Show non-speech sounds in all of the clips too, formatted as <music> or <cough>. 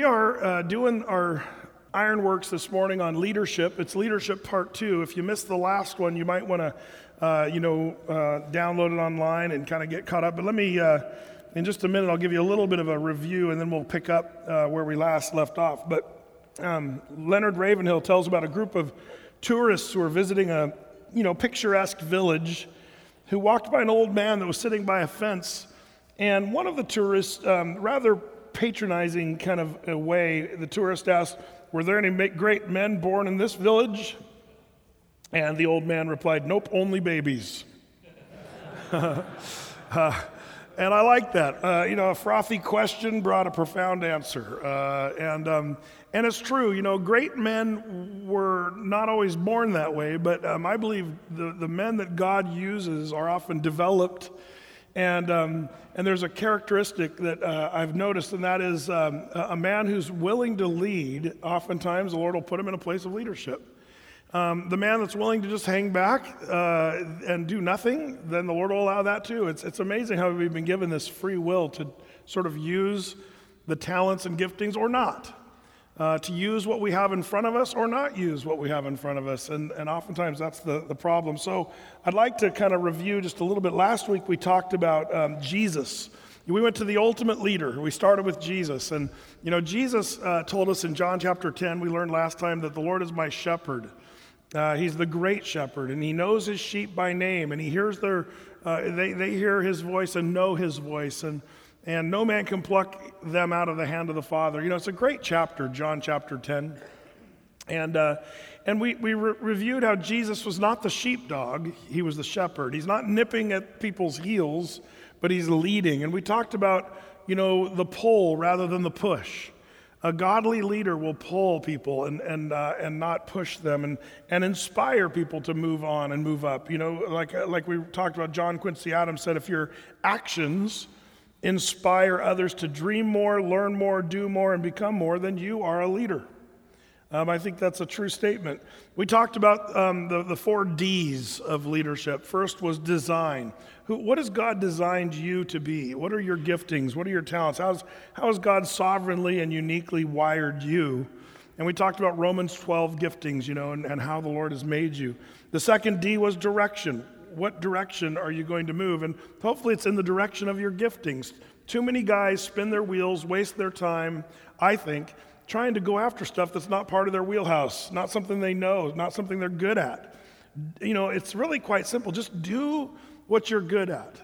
We are uh, doing our ironworks this morning on leadership. It's leadership part two. If you missed the last one, you might want to, uh, you know, uh, download it online and kind of get caught up. But let me, uh, in just a minute, I'll give you a little bit of a review, and then we'll pick up uh, where we last left off. But um, Leonard Ravenhill tells about a group of tourists who were visiting a, you know, picturesque village, who walked by an old man that was sitting by a fence, and one of the tourists, um, rather patronizing kind of a way, the tourist asked, Were there any great men born in this village? And the old man replied, Nope, only babies. <laughs> uh, and I like that. Uh, you know, a frothy question brought a profound answer. Uh, and, um, and it's true, you know, great men were not always born that way, but um, I believe the, the men that God uses are often developed and, um, and there's a characteristic that uh, I've noticed, and that is um, a man who's willing to lead, oftentimes the Lord will put him in a place of leadership. Um, the man that's willing to just hang back uh, and do nothing, then the Lord will allow that too. It's, it's amazing how we've been given this free will to sort of use the talents and giftings or not uh, to use what we have in front of us or not use what we have in front of us. And, and oftentimes that's the, the problem. So I'd like to kind of review just a little bit. Last week we talked about um, Jesus. We went to the ultimate leader. We started with Jesus. And, you know, Jesus uh, told us in John chapter 10, we learned last time that the Lord is my shepherd. Uh, he's the great shepherd, and he knows his sheep by name, and he hears their, uh, they, they hear his voice and know his voice. And, and no man can pluck them out of the hand of the Father. You know, it's a great chapter, John chapter 10. And, uh, and we, we re- reviewed how Jesus was not the sheepdog, he was the shepherd. He's not nipping at people's heels, but he's leading. And we talked about, you know, the pull rather than the push. A godly leader will pull people and, and, uh, and not push them and, and inspire people to move on and move up. You know, like, like we talked about, John Quincy Adams said, if your actions inspire others to dream more, learn more, do more, and become more, then you are a leader. Um, I think that's a true statement. We talked about um, the, the four D's of leadership. First was design. Who, what has God designed you to be? What are your giftings? What are your talents? How's, how has God sovereignly and uniquely wired you? And we talked about Romans 12 giftings, you know, and, and how the Lord has made you. The second D was direction what direction are you going to move? And hopefully it's in the direction of your giftings. Too many guys spin their wheels, waste their time, I think, trying to go after stuff that's not part of their wheelhouse, not something they know, not something they're good at. You know, it's really quite simple. Just do what you're good at.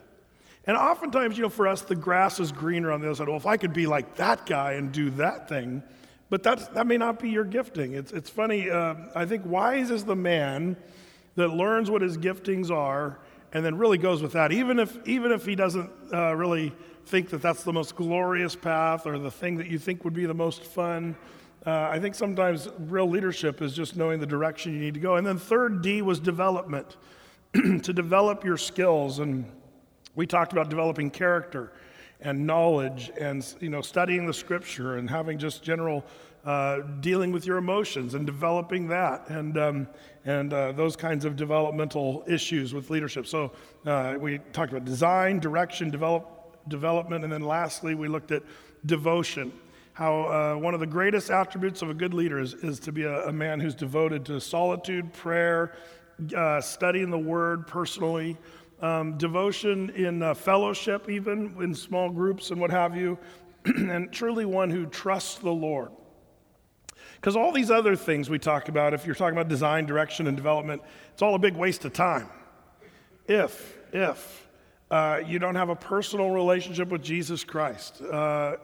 And oftentimes, you know, for us, the grass is greener on the other side. Well, if I could be like that guy and do that thing, but that's, that may not be your gifting. It's, it's funny. Uh, I think wise is the man that learns what his giftings are and then really goes with that, even if, even if he doesn't uh, really think that that's the most glorious path or the thing that you think would be the most fun. Uh, I think sometimes real leadership is just knowing the direction you need to go. And then third D was development, <clears throat> to develop your skills. And we talked about developing character and knowledge and you know studying the scripture and having just general uh, dealing with your emotions and developing that and, um, and uh, those kinds of developmental issues with leadership. So uh, we talked about design, direction, develop, development, and then lastly, we looked at devotion. How uh, one of the greatest attributes of a good leader is, is to be a, a man who's devoted to solitude, prayer, uh, studying the word personally, um, devotion in uh, fellowship, even in small groups and what have you, <clears throat> and truly one who trusts the Lord. Because all these other things we talk about, if you're talking about design, direction, and development, it's all a big waste of time. If, if uh, you don't have a personal relationship with Jesus Christ, uh,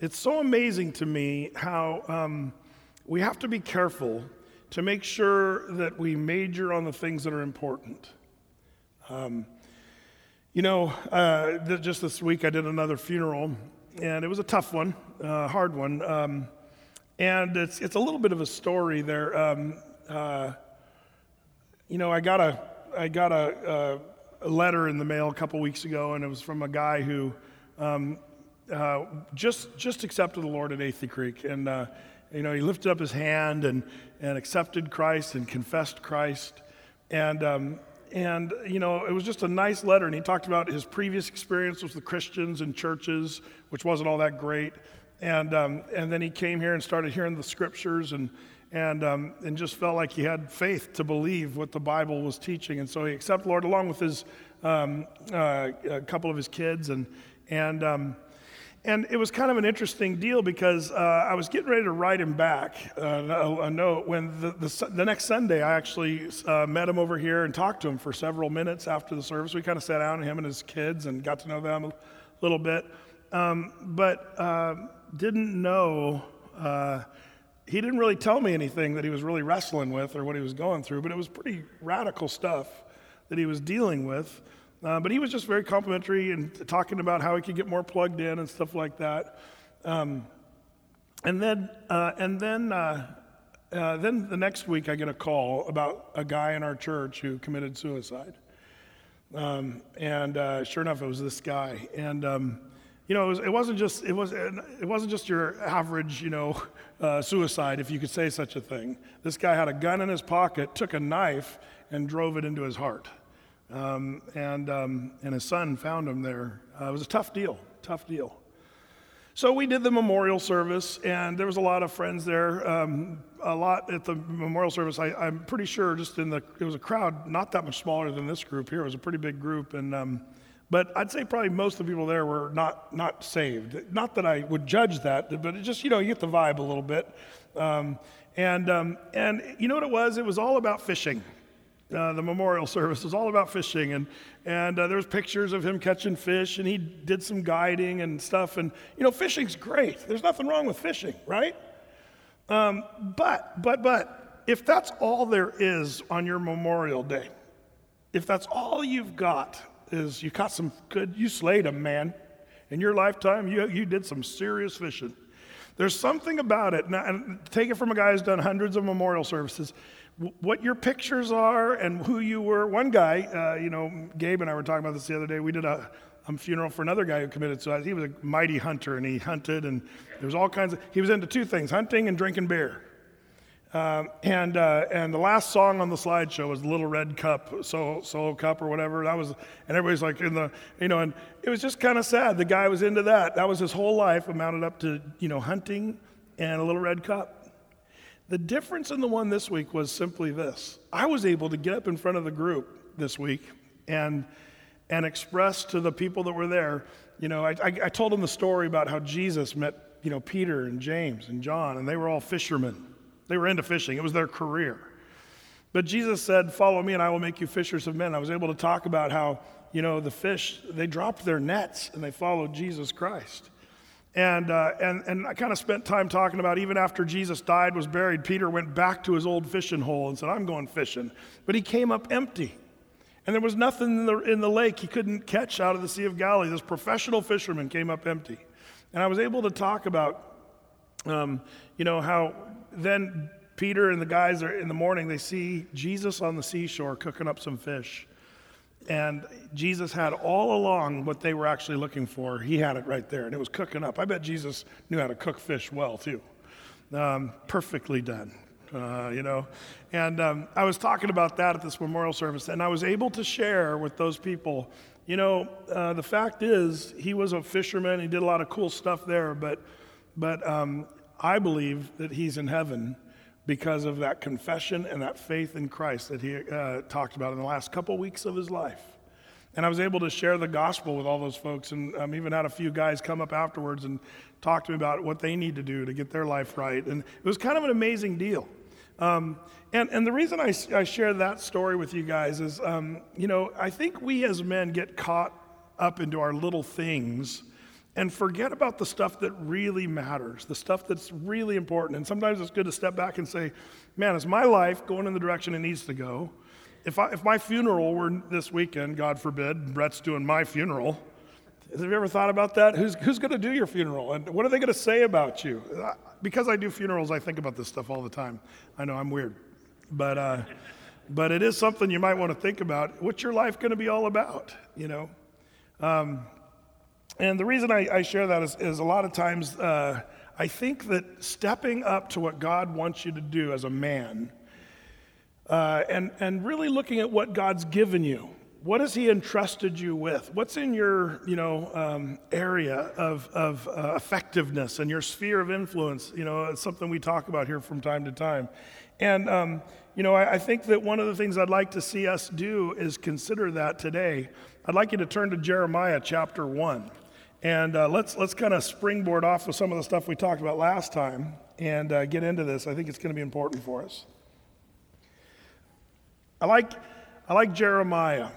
it's so amazing to me how um, we have to be careful to make sure that we major on the things that are important. Um, you know, uh, just this week I did another funeral, and it was a tough one, a hard one. Um, and it's, it's a little bit of a story there. Um, uh, you know, I got, a, I got a, a, letter in the mail a couple weeks ago, and it was from a guy who um, uh, just, just accepted the Lord at Athey Creek. And, uh, you know, he lifted up his hand and, and accepted Christ and confessed Christ. And, um, and, you know, it was just a nice letter. And he talked about his previous experience with the Christians and churches, which wasn't all that great. And, um, and then he came here and started hearing the scriptures and, and, um, and just felt like he had faith to believe what the Bible was teaching. And so he accepted Lord along with his, um, uh, a couple of his kids. And, and, um, and it was kind of an interesting deal because uh, I was getting ready to write him back uh, a, a, note when the, the, the, next Sunday I actually uh, met him over here and talked to him for several minutes after the service. We kind of sat down, him and his kids, and got to know them a little bit. Um, but uh, didn't know, uh, he didn't really tell me anything that he was really wrestling with or what he was going through, but it was pretty radical stuff that he was dealing with. Uh, but he was just very complimentary and talking about how he could get more plugged in and stuff like that. Um, and then, uh, and then, uh, uh then the next week, I get a call about a guy in our church who committed suicide. Um, and uh, sure enough, it was this guy. And um, you know, it, was, not just it was it wasn't just your average, you know, <laughs> uh, suicide, if you could say such a thing. This guy had a gun in his pocket, took a knife, and drove it into his heart. Um, and, um, and his son found him there. Uh, it was a tough deal, tough deal. So we did the memorial service, and there was a lot of friends there. Um, a lot at the memorial service. I, am pretty sure just in the it was a crowd not that much smaller than this group here. It was a pretty big group, and um, but I'd say probably most of the people there were not not saved. Not that I would judge that, but it just you know you get the vibe a little bit. Um, and um, and you know what it was? It was all about fishing. Uh, the memorial service was all about fishing, and and uh, there was pictures of him catching fish, and he did some guiding and stuff. And you know, fishing's great. There's nothing wrong with fishing, right? Um, but but but if that's all there is on your Memorial Day, if that's all you've got is you caught some good, you slayed a man in your lifetime. You you did some serious fishing. There's something about it. Now, and take it from a guy who's done hundreds of memorial services what your pictures are and who you were. One guy, uh, you know, Gabe and I were talking about this the other day. We did a, a funeral for another guy who committed suicide. He was a mighty hunter and he hunted, and there was all kinds of, he was into two things hunting and drinking beer. Um, and, uh, and the last song on the slideshow was Little Red Cup, solo, solo Cup or whatever. That was, and everybody's like in the, you know, and it was just kind of sad. The guy was into that. That was his whole life, amounted up to, you know, hunting and a Little Red Cup. The difference in the one this week was simply this I was able to get up in front of the group this week and, and express to the people that were there, you know, I, I, I told them the story about how Jesus met, you know, Peter and James and John, and they were all fishermen. They were into fishing, it was their career. But Jesus said, Follow me, and I will make you fishers of men. I was able to talk about how, you know, the fish, they dropped their nets and they followed Jesus Christ. And, uh, and, and I kind of spent time talking about even after Jesus died, was buried, Peter went back to his old fishing hole and said, I'm going fishing. But he came up empty. And there was nothing in the, in the lake he couldn't catch out of the Sea of Galilee. This professional fisherman came up empty. And I was able to talk about, um, you know, how then Peter and the guys are in the morning, they see Jesus on the seashore cooking up some fish. And Jesus had all along what they were actually looking for. He had it right there, and it was cooking up. I bet Jesus knew how to cook fish well, too. Um, perfectly done, uh, you know. And um, I was talking about that at this memorial service, and I was able to share with those people, you know, uh, the fact is, he was a fisherman. He did a lot of cool stuff there, but, but um, I believe that he's in heaven because of that confession and that faith in Christ that he uh, talked about in the last couple weeks of his life. And I was able to share the gospel with all those folks, and um, even had a few guys come up afterwards and talk to me about what they need to do to get their life right. And it was kind of an amazing deal. Um, and, and the reason I, I share that story with you guys is, um, you know, I think we as men get caught up into our little things and forget about the stuff that really matters, the stuff that's really important. And sometimes it's good to step back and say, man, is my life going in the direction it needs to go? If, I, if my funeral were this weekend, God forbid, Brett's doing my funeral, have you ever thought about that? Who's, who's going to do your funeral? And what are they going to say about you? Because I do funerals, I think about this stuff all the time. I know I'm weird. But, uh, but it is something you might want to think about. What's your life going to be all about? You know? Um, and the reason I, I share that is, is, a lot of times uh, I think that stepping up to what God wants you to do as a man uh, and, and really looking at what God's given you. what has he entrusted you with? What's in your, you know, um, area of, of uh, effectiveness and your sphere of influence? You know, it's something we talk about here from time to time. And, um, you know, I, I, think that one of the things I'd like to see us do is consider that today. I'd like you to turn to Jeremiah chapter 1. And uh, let's, let's kind of springboard off of some of the stuff we talked about last time and uh, get into this. I think it's going to be important for us. I like, I like Jeremiah.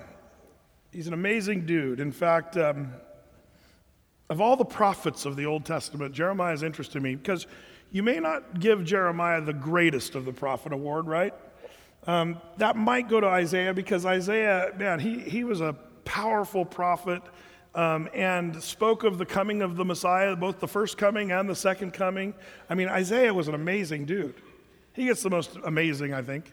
He's an amazing dude. In fact, um, of all the prophets of the Old Testament, Jeremiah is interesting to me because you may not give Jeremiah the greatest of the prophet award, right? Um, that might go to Isaiah because Isaiah, man, he, he was a powerful prophet um, and spoke of the coming of the Messiah, both the first coming and the second coming. I mean, Isaiah was an amazing dude. He gets the most amazing, I think.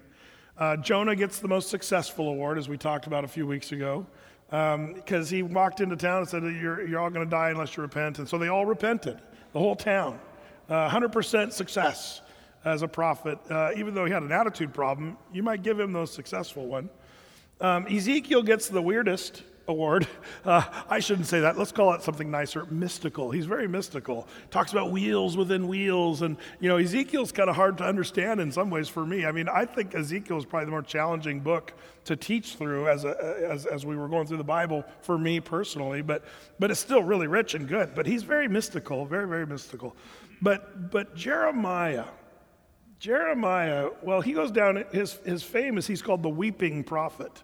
Uh, Jonah gets the most successful award, as we talked about a few weeks ago because um, he walked into town and said, You're, you're all going to die unless you repent. And so they all repented, the whole town. Uh, 100% success as a prophet. Uh, even though he had an attitude problem, you might give him the successful one. Um, Ezekiel gets the weirdest award. <laughs> Uh, I shouldn't say that. Let's call it something nicer. Mystical. He's very mystical. Talks about wheels within wheels. And, you know, Ezekiel's kind of hard to understand in some ways for me. I mean, I think Ezekiel is probably the more challenging book to teach through as, a, as, as we were going through the Bible for me personally. But, but it's still really rich and good. But he's very mystical, very, very mystical. But, but Jeremiah, Jeremiah, well, he goes down, his, his fame is he's called the weeping prophet.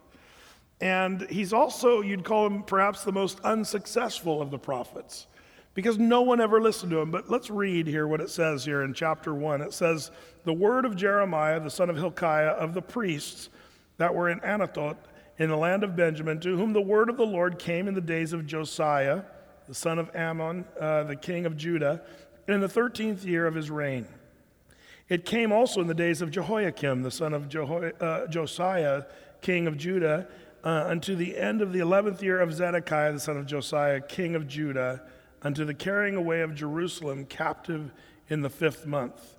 And he's also, you'd call him perhaps the most unsuccessful of the prophets because no one ever listened to him. But let's read here what it says here in chapter 1. It says, The word of Jeremiah, the son of Hilkiah, of the priests that were in Anathoth in the land of Benjamin, to whom the word of the Lord came in the days of Josiah, the son of Amon, uh, the king of Judah, in the 13th year of his reign. It came also in the days of Jehoiakim, the son of Jeho- uh, Josiah, king of Judah uh, unto the end of the eleventh year of Zedekiah the son of Josiah, king of Judah, unto the carrying away of Jerusalem captive in the fifth month.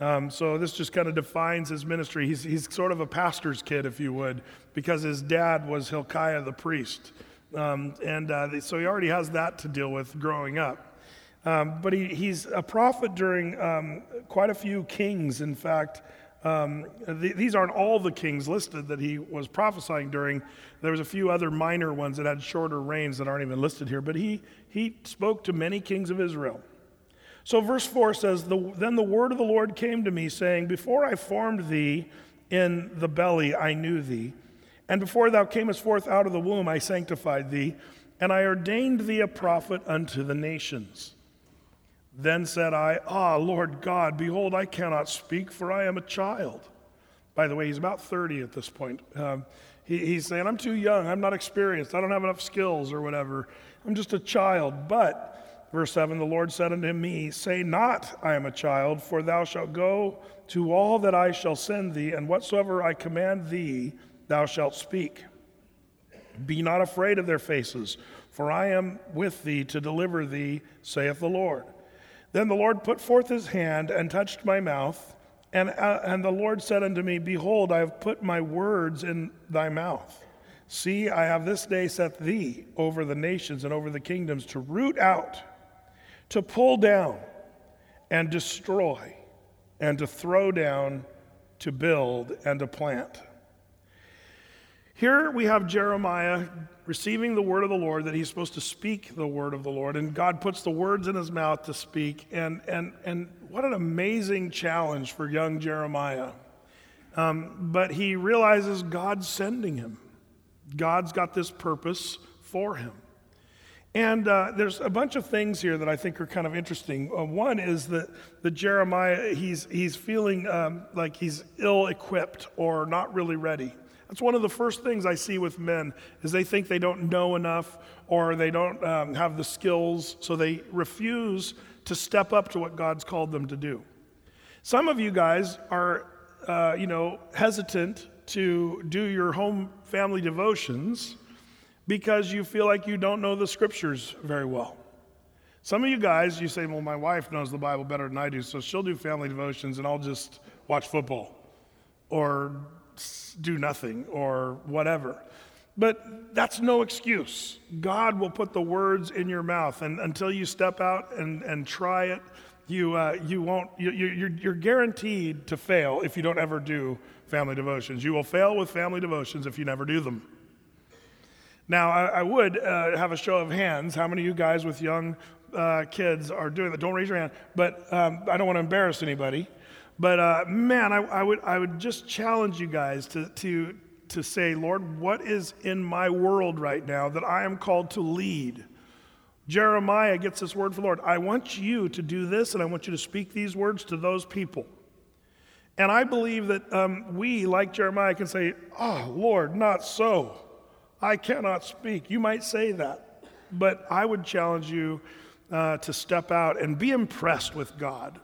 Um, so this just kind of defines his ministry. He's, he's sort of a pastor's kid, if you would, because his dad was Hilkiah the priest. Um, and uh, so he already has that to deal with growing up. Um, but he, he's a prophet during um, quite a few kings, in fact. Um, th- these aren't all the kings listed that he was prophesying during. There was a few other minor ones that had shorter reigns that aren't even listed here, but he, he spoke to many kings of Israel. So verse 4 says, Then the word of the Lord came to me, saying, Before I formed thee in the belly, I knew thee. And before thou camest forth out of the womb, I sanctified thee, and I ordained thee a prophet unto the nations. Then said I, Ah, Lord God, behold, I cannot speak, for I am a child. By the way, he's about 30 at this point. Um, he, he's saying, I'm too young. I'm not experienced. I don't have enough skills or whatever. I'm just a child. But, verse 7, the Lord said unto me, Say not, I am a child, for thou shalt go to all that I shall send thee, and whatsoever I command thee, thou shalt speak. Be not afraid of their faces, for I am with thee to deliver thee, saith the Lord. Then the Lord put forth his hand and touched my mouth. And, uh, and the Lord said unto me, Behold, I have put my words in thy mouth. See, I have this day set thee over the nations and over the kingdoms to root out, to pull down, and destroy, and to throw down, to build, and to plant. Here we have Jeremiah receiving the word of the Lord, that he's supposed to speak the word of the Lord, and God puts the words in his mouth to speak. And, and, and what an amazing challenge for young Jeremiah. Um, but he realizes God's sending him, God's got this purpose for him. And uh, there's a bunch of things here that I think are kind of interesting. Uh, one is that, that Jeremiah, he's, he's feeling um, like he's ill equipped or not really ready. That's one of the first things I see with men is they think they don't know enough or they don't um, have the skills, so they refuse to step up to what God's called them to do. Some of you guys are, uh, you know, hesitant to do your home family devotions because you feel like you don't know the scriptures very well. Some of you guys, you say, well, my wife knows the Bible better than I do, so she'll do family devotions and I'll just watch football or do nothing or whatever. But that's no excuse. God will put the words in your mouth, and until you step out and, and try it, you, uh, you won't, you, you're, you're guaranteed to fail if you don't ever do family devotions. You will fail with family devotions if you never do them. Now, I, I would uh, have a show of hands. How many of you guys with young uh, kids are doing that? Don't raise your hand, but um, I don't want to embarrass anybody. But uh, man, I, I, would, I would just challenge you guys to, to, to say, Lord, what is in my world right now that I am called to lead? Jeremiah gets this word from the Lord. I want you to do this, and I want you to speak these words to those people. And I believe that um, we, like Jeremiah, can say, Oh, Lord, not so. I cannot speak. You might say that. But I would challenge you uh, to step out and be impressed with God.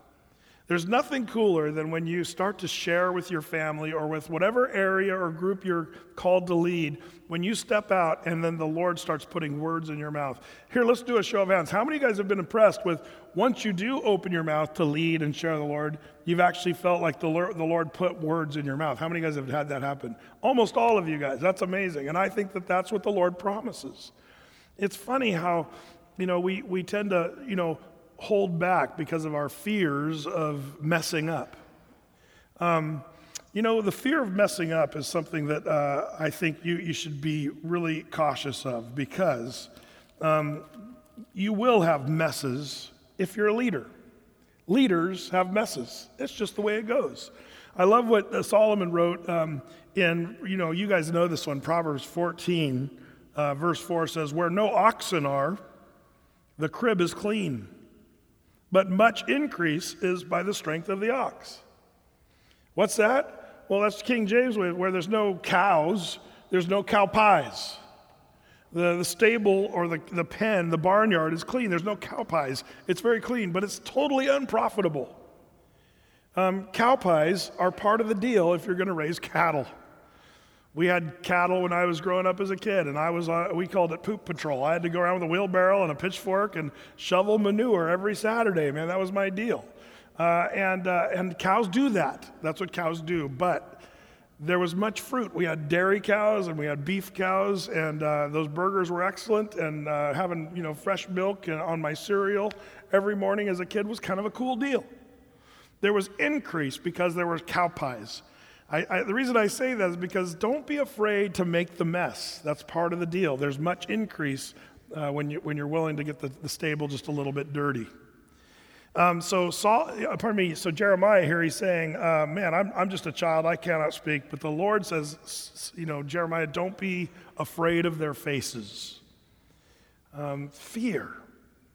There's nothing cooler than when you start to share with your family or with whatever area or group you're called to lead, when you step out and then the Lord starts putting words in your mouth. Here, let's do a show of hands. How many of you guys have been impressed with once you do open your mouth to lead and share the Lord, you've actually felt like the Lord, the Lord put words in your mouth? How many of you guys have had that happen? Almost all of you guys. That's amazing. And I think that that's what the Lord promises. It's funny how, you know, we, we tend to, you know, hold back because of our fears of messing up. Um, you know, the fear of messing up is something that uh, I think you, you should be really cautious of because um, you will have messes if you're a leader. Leaders have messes, it's just the way it goes. I love what uh, Solomon wrote um, in, you know, you guys know this one, Proverbs 14, uh, verse 4 says, Where no oxen are, the crib is clean but much increase is by the strength of the ox. What's that? Well, that's King James where there's no cows, there's no cow pies. The, the stable or the, the pen, the barnyard is clean. There's no cow pies. It's very clean, but it's totally unprofitable. Um, cow pies are part of the deal if you're going to raise cattle. We had cattle when I was growing up as a kid, and I was uh, we called it poop patrol. I had to go around with a wheelbarrow and a pitchfork and shovel manure every Saturday. Man, that was my deal. Uh, and uh, and cows do that. That's what cows do. But there was much fruit. We had dairy cows and we had beef cows, and uh, those burgers were excellent. And uh, having you know fresh milk on my cereal every morning as a kid was kind of a cool deal. There was increase because there were cow pies. I, I, the reason I say that is because don't be afraid to make the mess. That's part of the deal. There's much increase uh, when, you, when you're willing to get the, the stable just a little bit dirty. Um, so Saul, uh, pardon me. So Jeremiah here, he's saying, uh, "Man, I'm, I'm just a child. I cannot speak." But the Lord says, "You know, Jeremiah, don't be afraid of their faces. Um, fear,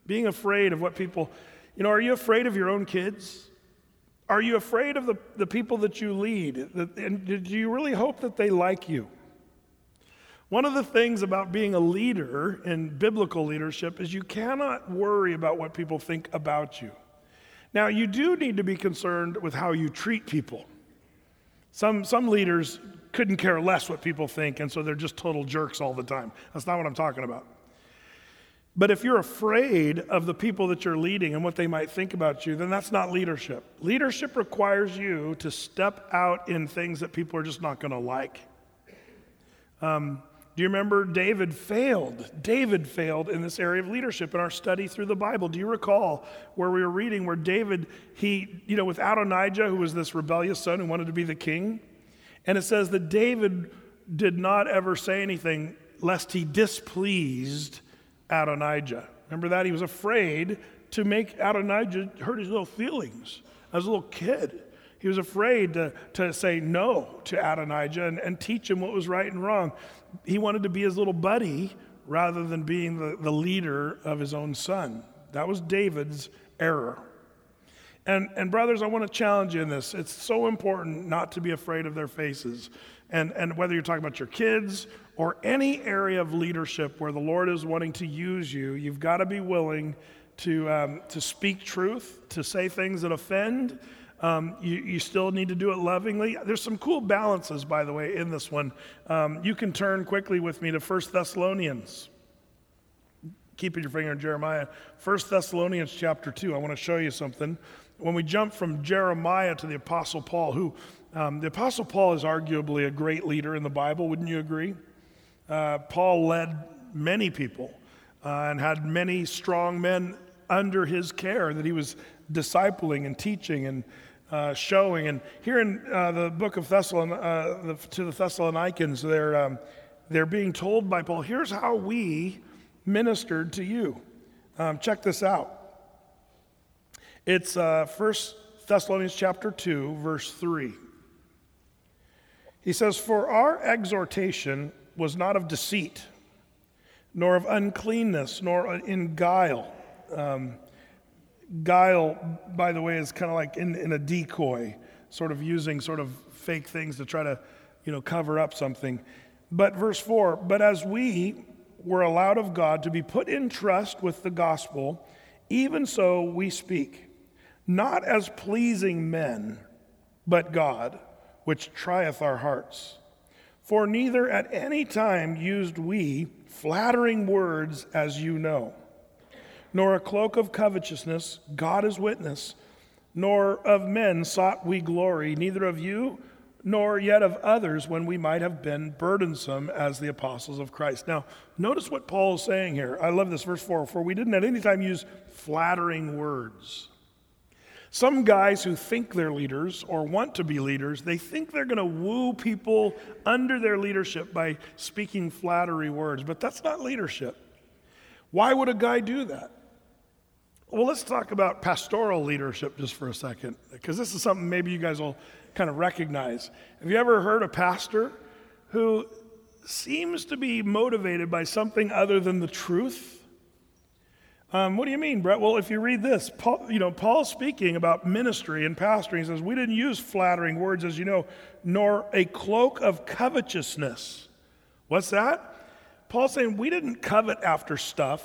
being afraid of what people. You know, are you afraid of your own kids? Are you afraid of the, the people that you lead? And do you really hope that they like you? One of the things about being a leader in biblical leadership is you cannot worry about what people think about you. Now, you do need to be concerned with how you treat people. Some, some leaders couldn't care less what people think, and so they're just total jerks all the time. That's not what I'm talking about. But if you're afraid of the people that you're leading and what they might think about you, then that's not leadership. Leadership requires you to step out in things that people are just not going to like. Um, do you remember David failed? David failed in this area of leadership in our study through the Bible. Do you recall where we were reading where David, he, you know, with Adonijah, who was this rebellious son who wanted to be the king? And it says that David did not ever say anything lest he displeased Adonijah. Remember that? He was afraid to make Adonijah hurt his little feelings as a little kid. He was afraid to, to say no to Adonijah and, and teach him what was right and wrong. He wanted to be his little buddy rather than being the, the leader of his own son. That was David's error. And, and brothers, I want to challenge you in this. It's so important not to be afraid of their faces. And, and whether you're talking about your kids or any area of leadership where the Lord is wanting to use you, you've got to be willing to, um, to speak truth, to say things that offend. Um, you, you, still need to do it lovingly. There's some cool balances, by the way, in this one. Um, you can turn quickly with me to 1 Thessalonians. Keeping your finger in Jeremiah. 1 Thessalonians chapter 2. I want to show you something. When we jump from Jeremiah to the Apostle Paul, who um, the Apostle Paul is arguably a great leader in the Bible, wouldn't you agree? Uh, Paul led many people uh, and had many strong men under his care that he was discipling and teaching and uh, showing. And here in uh, the book of Thessalon, uh, the, to the Thessalonians, they're, um, they're being told by Paul, here's how we ministered to you. Um, check this out. It's 1 Thessalonians chapter 2, verse 3. He says, For our exhortation was not of deceit, nor of uncleanness, nor in guile. Um, guile, by the way, is kind of like in, in a decoy, sort of using sort of fake things to try to, you know, cover up something. But verse 4 But as we were allowed of God to be put in trust with the gospel, even so we speak, not as pleasing men, but God, which trieth our hearts. For neither at any time used we flattering words, as you know nor a cloak of covetousness, God is witness, nor of men sought we glory, neither of you nor yet of others when we might have been burdensome as the apostles of Christ. Now, notice what Paul is saying here. I love this, verse 4 For we didn't at any time use flattering words. Some guys who think they're leaders or want to be leaders, they think they're going to woo people under their leadership by speaking flattery words, but that's not leadership. Why would a guy do that? Well, let's talk about pastoral leadership just for a second, because this is something maybe you guys will kind of recognize. Have you ever heard a pastor who seems to be motivated by something other than the truth? Um, what do you mean, Brett? Well, if you read this, Paul, you know, Paul's speaking about ministry and pastoring. He says, We didn't use flattering words, as you know, nor a cloak of covetousness. What's that? Paul's saying we didn't covet after stuff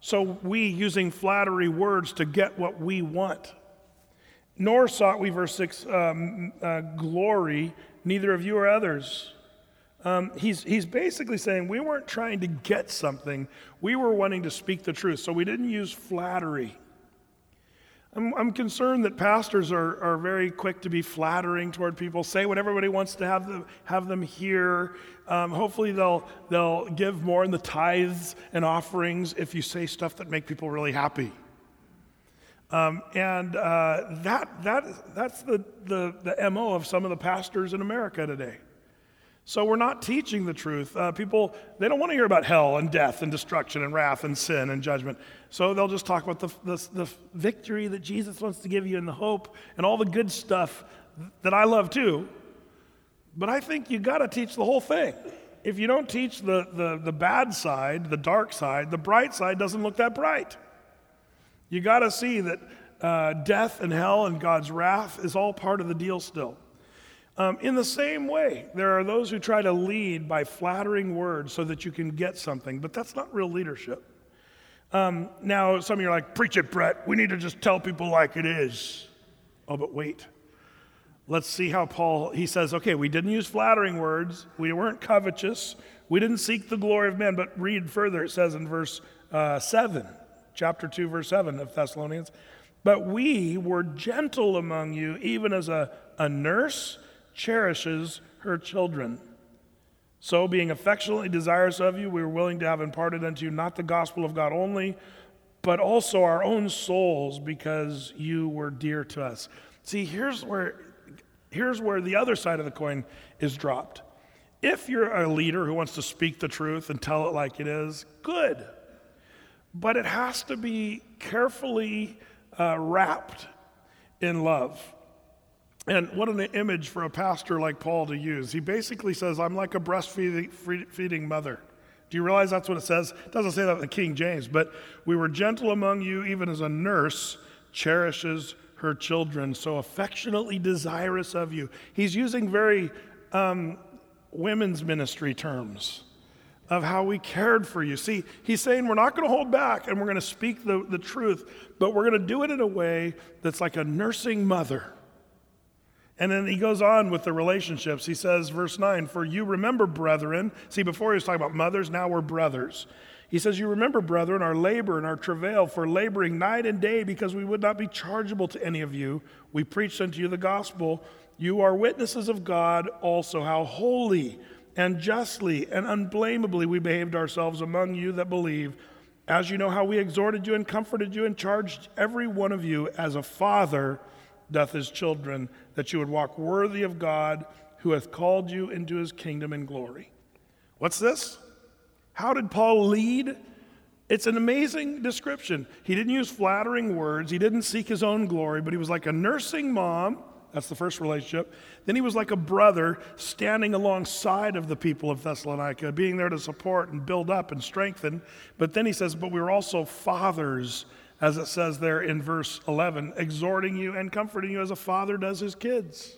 so we, using flattery words to get what we want. Nor sought we, verse 6, um, uh, glory, neither of you or others. Um, he's, he's basically saying we weren't trying to get something, we were wanting to speak the truth. So we didn't use flattery. I'm, I'm concerned that pastors are, are very quick to be flattering toward people, say what everybody wants to have them, have them hear. Um, hopefully, they'll, they'll give more in the tithes and offerings if you say stuff that make people really happy. Um, and uh, that, that, that's the, the, the MO of some of the pastors in America today. So we're not teaching the truth. Uh, people, they don't want to hear about hell and death and destruction and wrath and sin and judgment. So they'll just talk about the, the, the victory that Jesus wants to give you and the hope and all the good stuff that I love too. But I think you got to teach the whole thing. If you don't teach the, the, the bad side, the dark side, the bright side doesn't look that bright. You got to see that uh, death and hell and God's wrath is all part of the deal still. Um, in the same way, there are those who try to lead by flattering words so that you can get something, but that's not real leadership. Um, now, some of you are like, Preach it, Brett. We need to just tell people like it is. Oh, but wait. Let's see how Paul, he says, okay, we didn't use flattering words. We weren't covetous. We didn't seek the glory of men. But read further. It says in verse uh, 7, chapter 2, verse 7 of Thessalonians, but we were gentle among you, even as a, a nurse cherishes her children. So, being affectionately desirous of you, we were willing to have imparted unto you not the gospel of God only, but also our own souls, because you were dear to us. See, here's where, here's where the other side of the coin is dropped. If you're a leader who wants to speak the truth and tell it like it is, good. But it has to be carefully uh, wrapped in love. And what an image for a pastor like Paul to use. He basically says, I'm like a breastfeeding mother. Do you realize that's what it says? It doesn't say that in the King James, but we were gentle among you, even as a nurse cherishes her children, so affectionately desirous of you. He's using very um, women's ministry terms of how we cared for you. See, he's saying we're not going to hold back and we're going to speak the, the truth, but we're going to do it in a way that's like a nursing mother and then he goes on with the relationships. He says, verse 9, For you remember, brethren. See, before he was talking about mothers, now we're brothers. He says, You remember, brethren, our labor and our travail for laboring night and day because we would not be chargeable to any of you. We preached unto you the gospel. You are witnesses of God also, how holy and justly and unblameably we behaved ourselves among you that believe, as you know how we exhorted you and comforted you and charged every one of you as a father doth his children, that you would walk worthy of God who hath called you into his kingdom and glory. What's this? How did Paul lead? It's an amazing description. He didn't use flattering words, he didn't seek his own glory, but he was like a nursing mom that's the first relationship. Then he was like a brother standing alongside of the people of Thessalonica, being there to support and build up and strengthen. But then he says, But we were also fathers, as it says there in verse 11, exhorting you and comforting you as a father does his kids.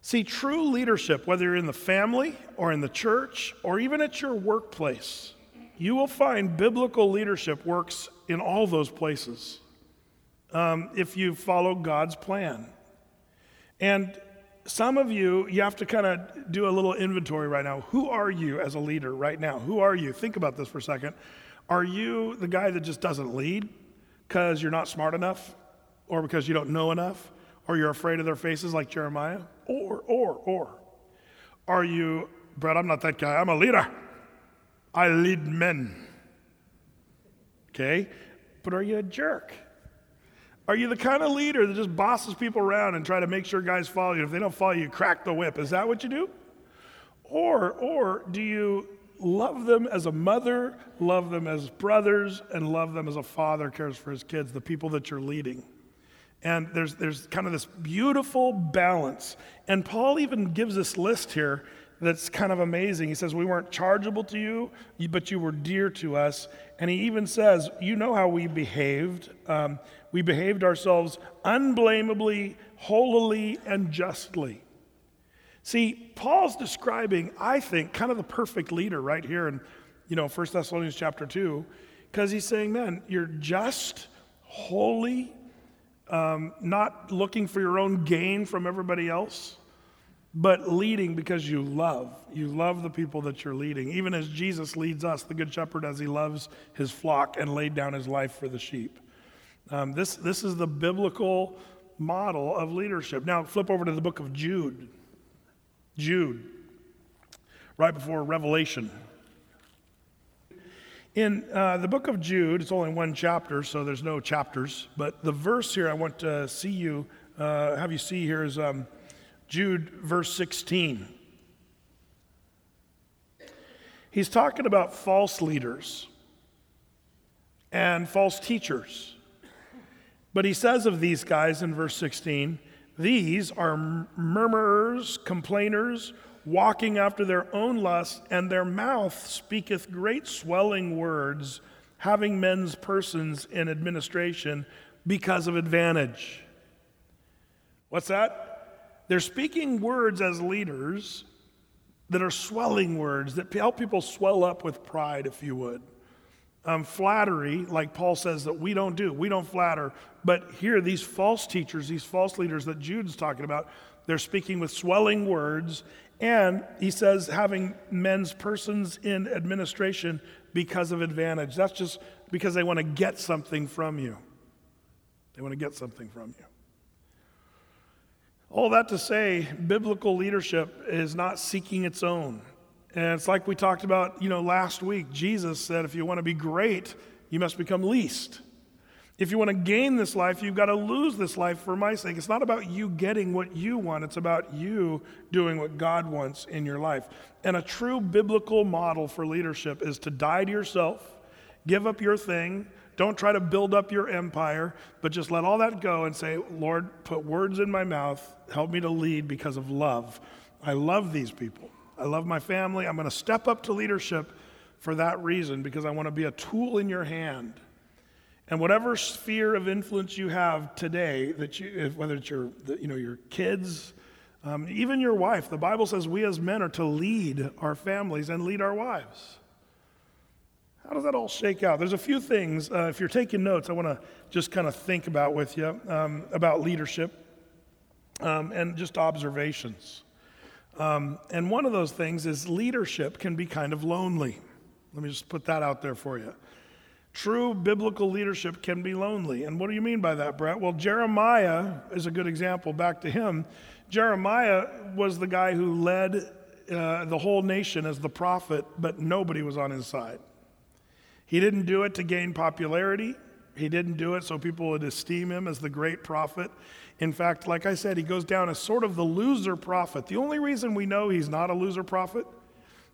See, true leadership, whether you're in the family or in the church or even at your workplace, you will find biblical leadership works in all those places um, if you follow God's plan. And some of you, you have to kind of do a little inventory right now. Who are you as a leader right now? Who are you? Think about this for a second. Are you the guy that just doesn't lead because you're not smart enough or because you don't know enough or you're afraid of their faces like Jeremiah? Or, or, or. Are you, Brett, I'm not that guy. I'm a leader. I lead men. Okay? But are you a jerk? Are you the kind of leader that just bosses people around and try to make sure guys follow you? If they don't follow you, crack the whip. Is that what you do? Or, or do you love them as a mother, love them as brothers, and love them as a father cares for his kids, the people that you're leading? And there's, there's kind of this beautiful balance. And Paul even gives this list here that's kind of amazing. He says, We weren't chargeable to you, but you were dear to us. And he even says, You know how we behaved. Um, we behaved ourselves unblameably, holily, and justly. See, Paul's describing, I think, kind of the perfect leader right here in, you know, 1 Thessalonians chapter 2, because he's saying, man, you're just, holy, um, not looking for your own gain from everybody else but leading because you love. You love the people that you're leading, even as Jesus leads us, the Good Shepherd, as he loves his flock and laid down his life for the sheep. Um, this, this is the biblical model of leadership. Now, flip over to the book of Jude. Jude, right before Revelation. In uh, the book of Jude, it's only one chapter, so there's no chapters, but the verse here I want to see you, uh, have you see here is. Um, Jude, verse 16. He's talking about false leaders and false teachers. But he says of these guys in verse 16, these are murmurers, complainers, walking after their own lusts, and their mouth speaketh great swelling words, having men's persons in administration because of advantage. What's that? They're speaking words as leaders that are swelling words that help people swell up with pride, if you would. Um, flattery, like Paul says that we don't do, we don't flatter. But here, these false teachers, these false leaders that Jude's talking about, they're speaking with swelling words. And he says, having men's persons in administration because of advantage. That's just because they want to get something from you. They want to get something from you. All that to say, biblical leadership is not seeking its own. And it's like we talked about, you know, last week. Jesus said, if you want to be great, you must become least. If you want to gain this life, you've got to lose this life for my sake. It's not about you getting what you want, it's about you doing what God wants in your life. And a true biblical model for leadership is to die to yourself, give up your thing, don't try to build up your empire, but just let all that go and say, Lord, put words in my mouth. Help me to lead because of love. I love these people. I love my family. I'm going to step up to leadership for that reason because I want to be a tool in your hand. And whatever sphere of influence you have today, that you, whether it's your, you know, your kids, um, even your wife, the Bible says we as men are to lead our families and lead our wives. How does that all shake out? There's a few things, uh, if you're taking notes, I want to just kind of think about with you um, about leadership um, and just observations. Um, and one of those things is leadership can be kind of lonely. Let me just put that out there for you. True biblical leadership can be lonely. And what do you mean by that, Brett? Well, Jeremiah is a good example. Back to him. Jeremiah was the guy who led uh, the whole nation as the prophet, but nobody was on his side. He didn't do it to gain popularity. He didn't do it so people would esteem him as the great prophet. In fact, like I said, he goes down as sort of the loser prophet. The only reason we know he's not a loser prophet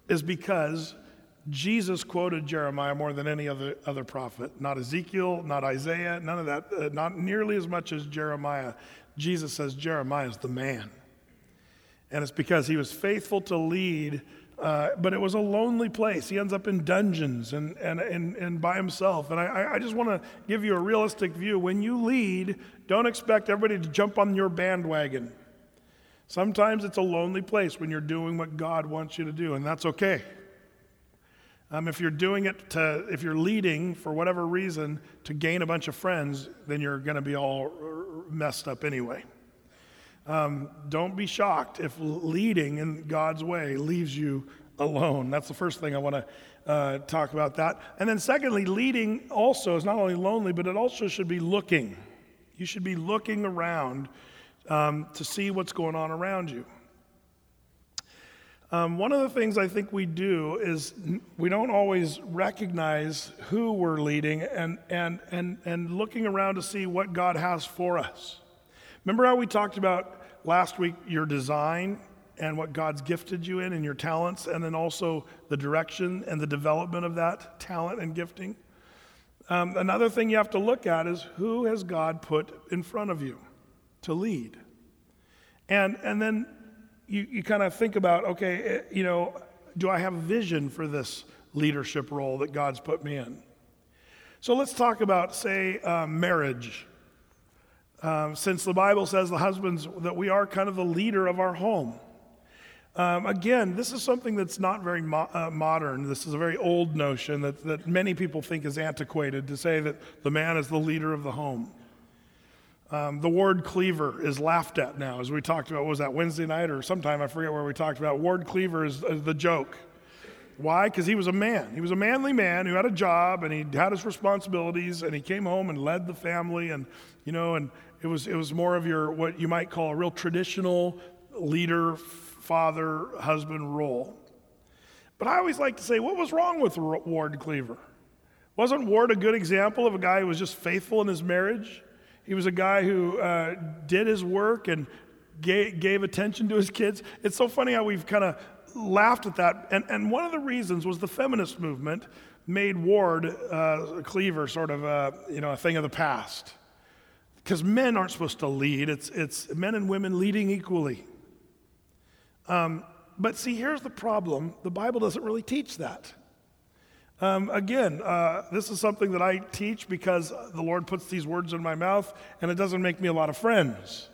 is because Jesus quoted Jeremiah more than any other, other prophet. Not Ezekiel, not Isaiah, none of that, uh, not nearly as much as Jeremiah. Jesus says Jeremiah is the man. And it's because he was faithful to lead, uh, but it was a lonely place. He ends up in dungeons and, and, and, and by himself. And I, I just want to give you a realistic view. When you lead, don't expect everybody to jump on your bandwagon. Sometimes it's a lonely place when you're doing what God wants you to do, and that's okay. Um, if you're doing it to, if you're leading for whatever reason to gain a bunch of friends, then you're going to be all messed up anyway. Um, don't be shocked if leading in God's way leaves you alone. That's the first thing I want to uh, talk about that. And then, secondly, leading also is not only lonely, but it also should be looking. You should be looking around um, to see what's going on around you. Um, one of the things I think we do is we don't always recognize who we're leading and, and, and, and looking around to see what God has for us. Remember how we talked about last week your design and what God's gifted you in and your talents, and then also the direction and the development of that talent and gifting? Um, another thing you have to look at is who has God put in front of you to lead? And, and then you, you kind of think about, okay, eh, you know, do I have a vision for this leadership role that God's put me in? So let's talk about, say, uh, marriage. Um, since the Bible says the husbands that we are kind of the leader of our home. Um, again, this is something that's not very mo- uh, modern. This is a very old notion that, that many people think is antiquated to say that the man is the leader of the home. Um, the ward cleaver is laughed at now, as we talked about. was that Wednesday night or sometime? I forget where we talked about. Ward cleaver is, is the joke. Why? Because he was a man. He was a manly man who had a job and he had his responsibilities and he came home and led the family and you know and it was it was more of your what you might call a real traditional leader, father, husband role. But I always like to say, what was wrong with Ward Cleaver? Wasn't Ward a good example of a guy who was just faithful in his marriage? He was a guy who uh, did his work and gave, gave attention to his kids. It's so funny how we've kind of laughed at that. And, and one of the reasons was the feminist movement made Ward uh, Cleaver sort of a, you know, a thing of the past. Because men aren't supposed to lead, it's, it's men and women leading equally. Um, but see, here's the problem the Bible doesn't really teach that. Um, again, uh, this is something that I teach because the Lord puts these words in my mouth, and it doesn't make me a lot of friends.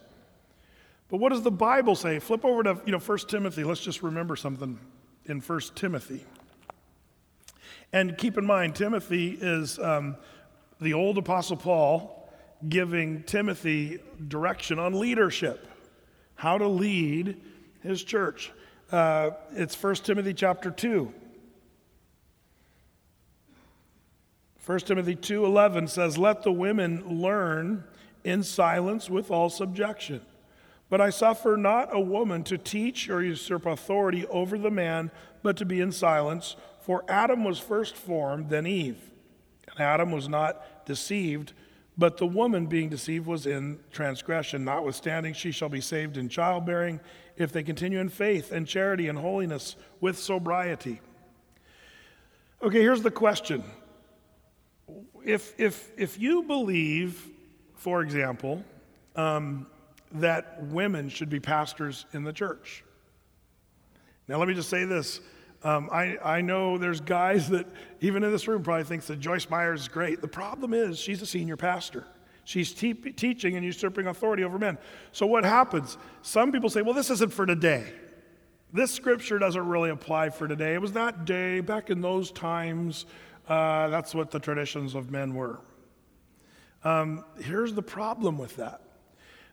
But what does the Bible say? Flip over to you know 1 Timothy. Let's just remember something in 1 Timothy. And keep in mind, Timothy is um, the old Apostle Paul giving Timothy direction on leadership, how to lead his church. Uh, it's 1 Timothy chapter 2. 1 Timothy 2:11 says, "Let the women learn in silence with all subjection. But I suffer not a woman to teach or usurp authority over the man, but to be in silence, for Adam was first formed, then Eve. And Adam was not deceived, but the woman being deceived was in transgression. Notwithstanding, she shall be saved in childbearing if they continue in faith and charity and holiness with sobriety." Okay, here's the question if, if, if you believe, for example, um, that women should be pastors in the church. Now, let me just say this. Um, I, I know there's guys that, even in this room, probably thinks that Joyce Myers is great. The problem is she's a senior pastor. She's te- teaching and usurping authority over men. So, what happens? Some people say, well, this isn't for today. This scripture doesn't really apply for today. It was that day, back in those times, uh, that's what the traditions of men were. Um, here's the problem with that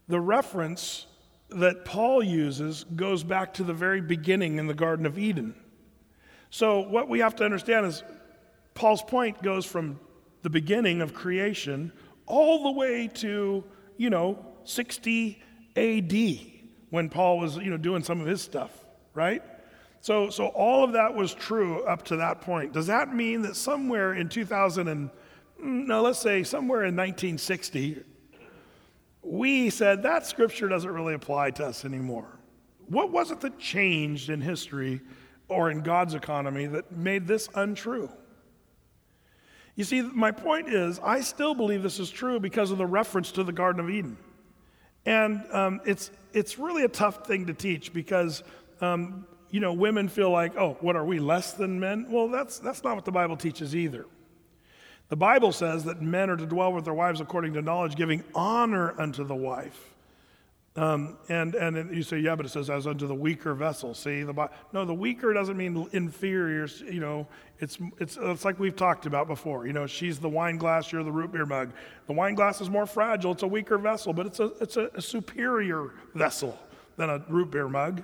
the reference that Paul uses goes back to the very beginning in the Garden of Eden. So, what we have to understand is Paul's point goes from the beginning of creation all the way to, you know, 60 AD when Paul was, you know, doing some of his stuff, right? So, so all of that was true up to that point. Does that mean that somewhere in 2000 and, no, let's say somewhere in 1960, we said that scripture doesn't really apply to us anymore? What was it that changed in history or in God's economy that made this untrue? You see, my point is, I still believe this is true because of the reference to the Garden of Eden. And um, it's, it's really a tough thing to teach because, um, you know, women feel like, oh, what are we, less than men? Well, that's, that's not what the Bible teaches either. The Bible says that men are to dwell with their wives according to knowledge, giving honor unto the wife. Um, and, and you say, yeah, but it says as unto the weaker vessel. See, the no, the weaker doesn't mean inferior. You know, it's, it's, it's like we've talked about before. You know, she's the wine glass, you're the root beer mug. The wine glass is more fragile. It's a weaker vessel, but it's a, it's a, a superior vessel than a root beer mug.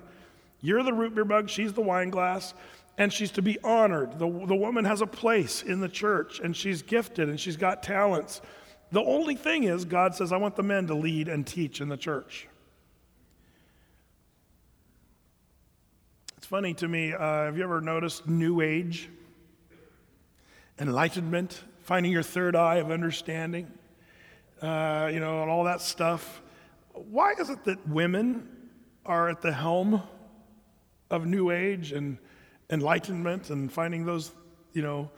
You're the root beer mug, she's the wine glass, and she's to be honored. The, the woman has a place in the church, and she's gifted, and she's got talents. The only thing is, God says, I want the men to lead and teach in the church. Funny to me. Uh, have you ever noticed New Age? Enlightenment, finding your third eye of understanding, uh, you know, and all that stuff. Why is it that women are at the helm of New Age and enlightenment and finding those, you know,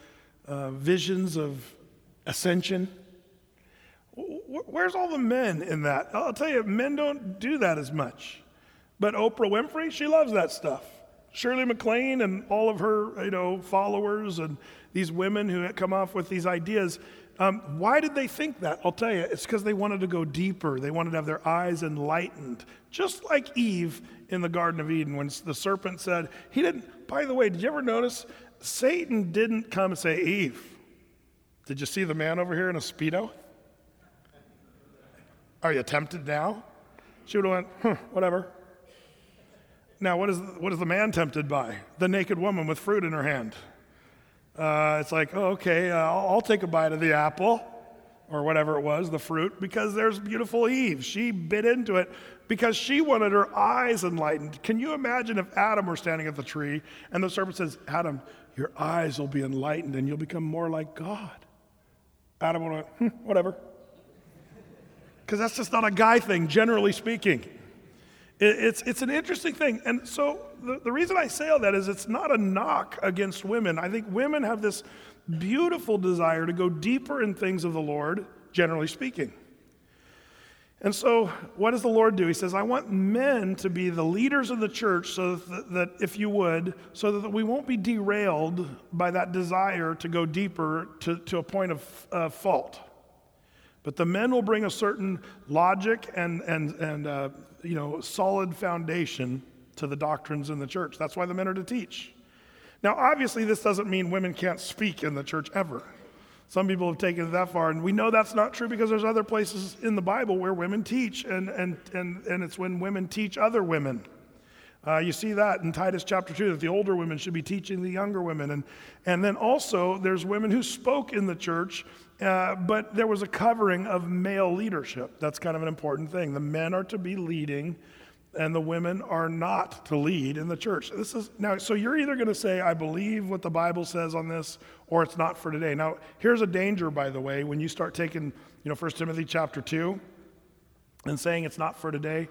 uh, visions of ascension? Where's all the men in that? I'll tell you, men don't do that as much. But Oprah Winfrey, she loves that stuff. Shirley MacLaine and all of her, you know, followers and these women who come off with these ideas. Um, why did they think that? I'll tell you, it's because they wanted to go deeper. They wanted to have their eyes enlightened, just like Eve in the Garden of Eden when the serpent said, He didn't, by the way, did you ever notice? Satan didn't come and say, Eve, did you see the man over here in a Speedo? Are you tempted now? She would have went, hmm, whatever. Now, what is, what is the man tempted by? The naked woman with fruit in her hand. Uh, it's like, oh, okay, uh, I'll, I'll take a bite of the apple or whatever it was, the fruit, because there's beautiful Eve. She bit into it because she wanted her eyes enlightened. Can you imagine if Adam were standing at the tree and the serpent says, Adam, your eyes will be enlightened and you'll become more like God? Adam would have, hmm, whatever. Because that's just not a guy thing, generally speaking. It's, it's an interesting thing. And so the, the reason I say all that is it's not a knock against women. I think women have this beautiful desire to go deeper in things of the Lord, generally speaking. And so, what does the Lord do? He says, I want men to be the leaders of the church so that, that, if you would, so that we won't be derailed by that desire to go deeper to, to a point of uh, fault. But the men will bring a certain logic and, and, and uh, you know, solid foundation to the doctrines in the church. That's why the men are to teach. Now, obviously, this doesn't mean women can't speak in the church ever. Some people have taken it that far, and we know that's not true because there's other places in the Bible where women teach, and, and, and, and it's when women teach other women. Uh, you see that in Titus chapter 2, that the older women should be teaching the younger women. And, and then also, there's women who spoke in the church, uh, but there was a covering of male leadership. That's kind of an important thing. The men are to be leading, and the women are not to lead in the church. This is now, so you're either going to say, I believe what the Bible says on this, or it's not for today. Now, here's a danger, by the way, when you start taking, you know, 1 Timothy chapter 2 and saying it's not for today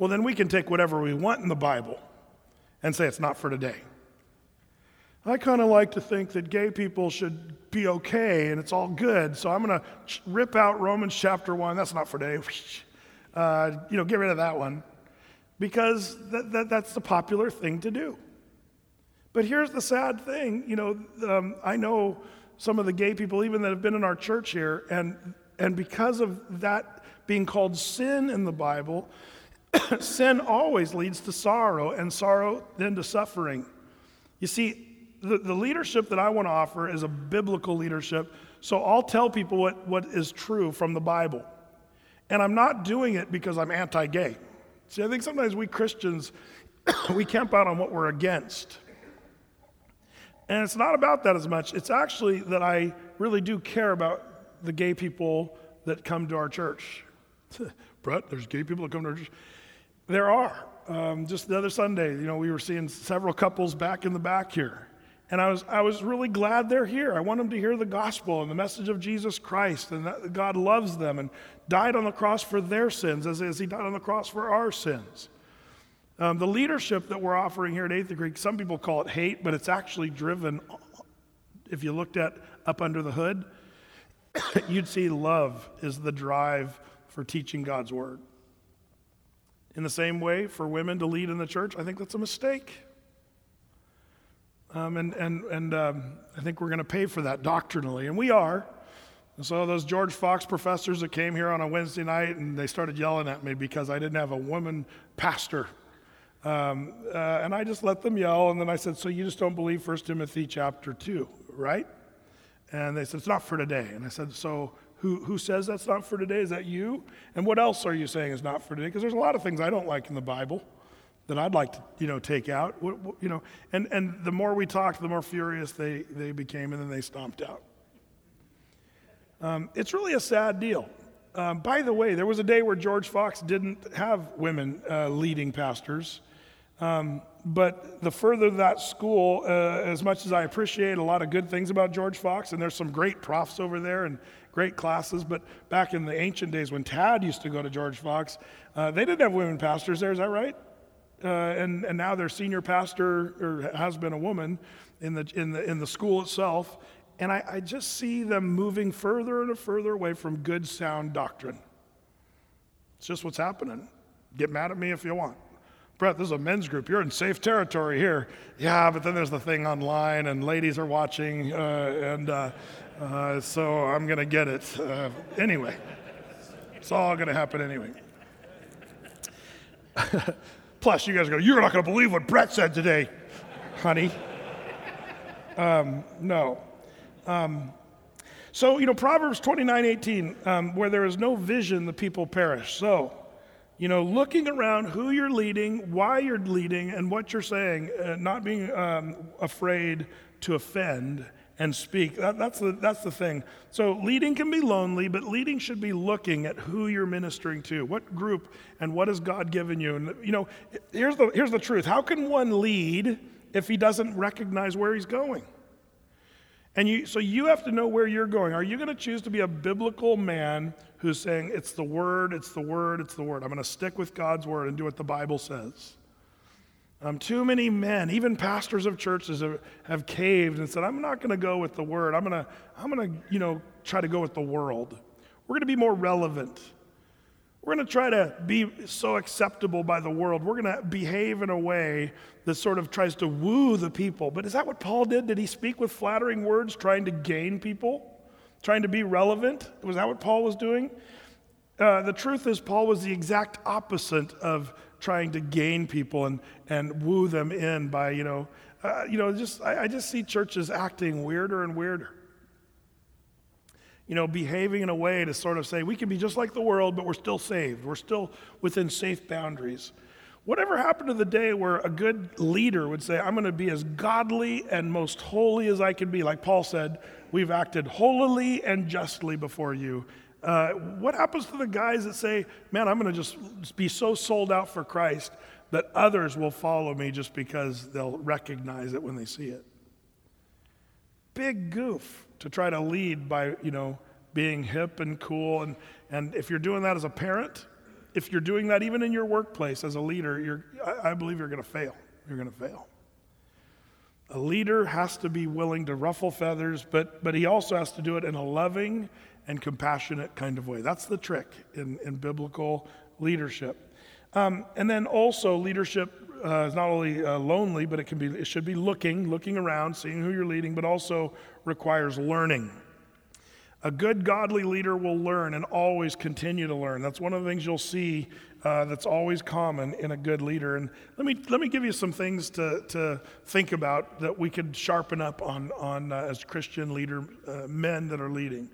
well, then we can take whatever we want in the Bible and say it's not for today. I kind of like to think that gay people should be okay and it's all good, so I'm going to rip out Romans chapter 1. That's not for today. <laughs> Uh, you know, get rid of that one because that, that, that's the popular thing to do. But here's the sad thing you know, um, I know some of the gay people, even that have been in our church here, and, and because of that being called sin in the Bible, <coughs> sin always leads to sorrow, and sorrow then to suffering. You see, the, the leadership that I want to offer is a biblical leadership, so I'll tell people what, what is true from the Bible. And I'm not doing it because I'm anti gay. See, I think sometimes we Christians, <coughs> we camp out on what we're against. And it's not about that as much. It's actually that I really do care about the gay people that come to our church. <laughs> Brett, there's gay people that come to our church. There are. Um, just the other Sunday, you know, we were seeing several couples back in the back here. And I was, I was really glad they're here. I want them to hear the gospel and the message of Jesus Christ and that God loves them and died on the cross for their sins as, as He died on the cross for our sins. Um, the leadership that we're offering here at Athey Creek, some people call it hate, but it's actually driven, if you looked at up under the hood, <coughs> you'd see love is the drive for teaching God's word. In the same way, for women to lead in the church, I think that's a mistake. Um, and and, and um, I think we're going to pay for that doctrinally, and we are. And so those George Fox professors that came here on a Wednesday night and they started yelling at me because I didn't have a woman pastor. Um, uh, and I just let them yell, and then I said, So you just don't believe 1 Timothy chapter 2, right? And they said, It's not for today. And I said, So who, who says that's not for today? Is that you? And what else are you saying is not for today? Because there's a lot of things I don't like in the Bible that I'd like to, you know, take out. You know, and, and the more we talked, the more furious they, they became, and then they stomped out. Um, it's really a sad deal. Um, by the way, there was a day where George Fox didn't have women uh, leading pastors. Um, but the further that school, uh, as much as I appreciate a lot of good things about George Fox, and there's some great profs over there and great classes, but back in the ancient days when Tad used to go to George Fox, uh, they didn't have women pastors there, is that right? Uh, and, and now their senior pastor or has been a woman in the, in the, in the school itself. And I, I just see them moving further and further away from good, sound doctrine. It's just what's happening. Get mad at me if you want. Brett, this is a men's group. You're in safe territory here. Yeah, but then there's the thing online, and ladies are watching, uh, and uh, uh, so I'm going to get it. Uh, anyway, it's all going to happen anyway. <laughs> Plus, you guys go, You're not going to believe what Brett said today, honey. Um, no. Um, so, you know, Proverbs 29 18, um, where there is no vision, the people perish. So, you know, looking around who you're leading, why you're leading, and what you're saying, uh, not being um, afraid to offend and speak. That, that's, the, that's the thing. So, leading can be lonely, but leading should be looking at who you're ministering to, what group, and what has God given you. And, you know, here's the, here's the truth how can one lead if he doesn't recognize where he's going? And you, so you have to know where you're going. Are you going to choose to be a biblical man who's saying, it's the word, it's the word, it's the word? I'm going to stick with God's word and do what the Bible says. Um, too many men, even pastors of churches, have, have caved and said, I'm not going to go with the word. I'm going to, I'm going to, you know, try to go with the world. We're going to be more relevant. We're going to try to be so acceptable by the world. We're going to behave in a way that sort of tries to woo the people. But is that what Paul did? Did he speak with flattering words, trying to gain people, trying to be relevant? Was that what Paul was doing? Uh, the truth is, Paul was the exact opposite of trying to gain people and, and woo them in by, you know, uh, you know, just I, I just see churches acting weirder and weirder you know, behaving in a way to sort of say, we can be just like the world, but we're still saved. We're still within safe boundaries. Whatever happened to the day where a good leader would say, I'm going to be as godly and most holy as I can be? Like Paul said, we've acted holily and justly before you. Uh, what happens to the guys that say, man, I'm going to just be so sold out for Christ that others will follow me just because they'll recognize it when they see it? Big goof to try to lead by, you know, being hip and cool. And, and if you're doing that as a parent, if you're doing that even in your workplace as a leader, you're, I, I believe you're going to fail. You're going to fail. A leader has to be willing to ruffle feathers, but, but he also has to do it in a loving and compassionate kind of way. That's the trick in, in biblical leadership. Um, and then also, leadership uh, is not only uh, lonely, but it can be it should be looking, looking around, seeing who you're leading, but also requires learning. A good godly leader will learn and always continue to learn. That's one of the things you'll see uh, that's always common in a good leader. And let me let me give you some things to to think about that we could sharpen up on on uh, as Christian leader uh, men that are leading.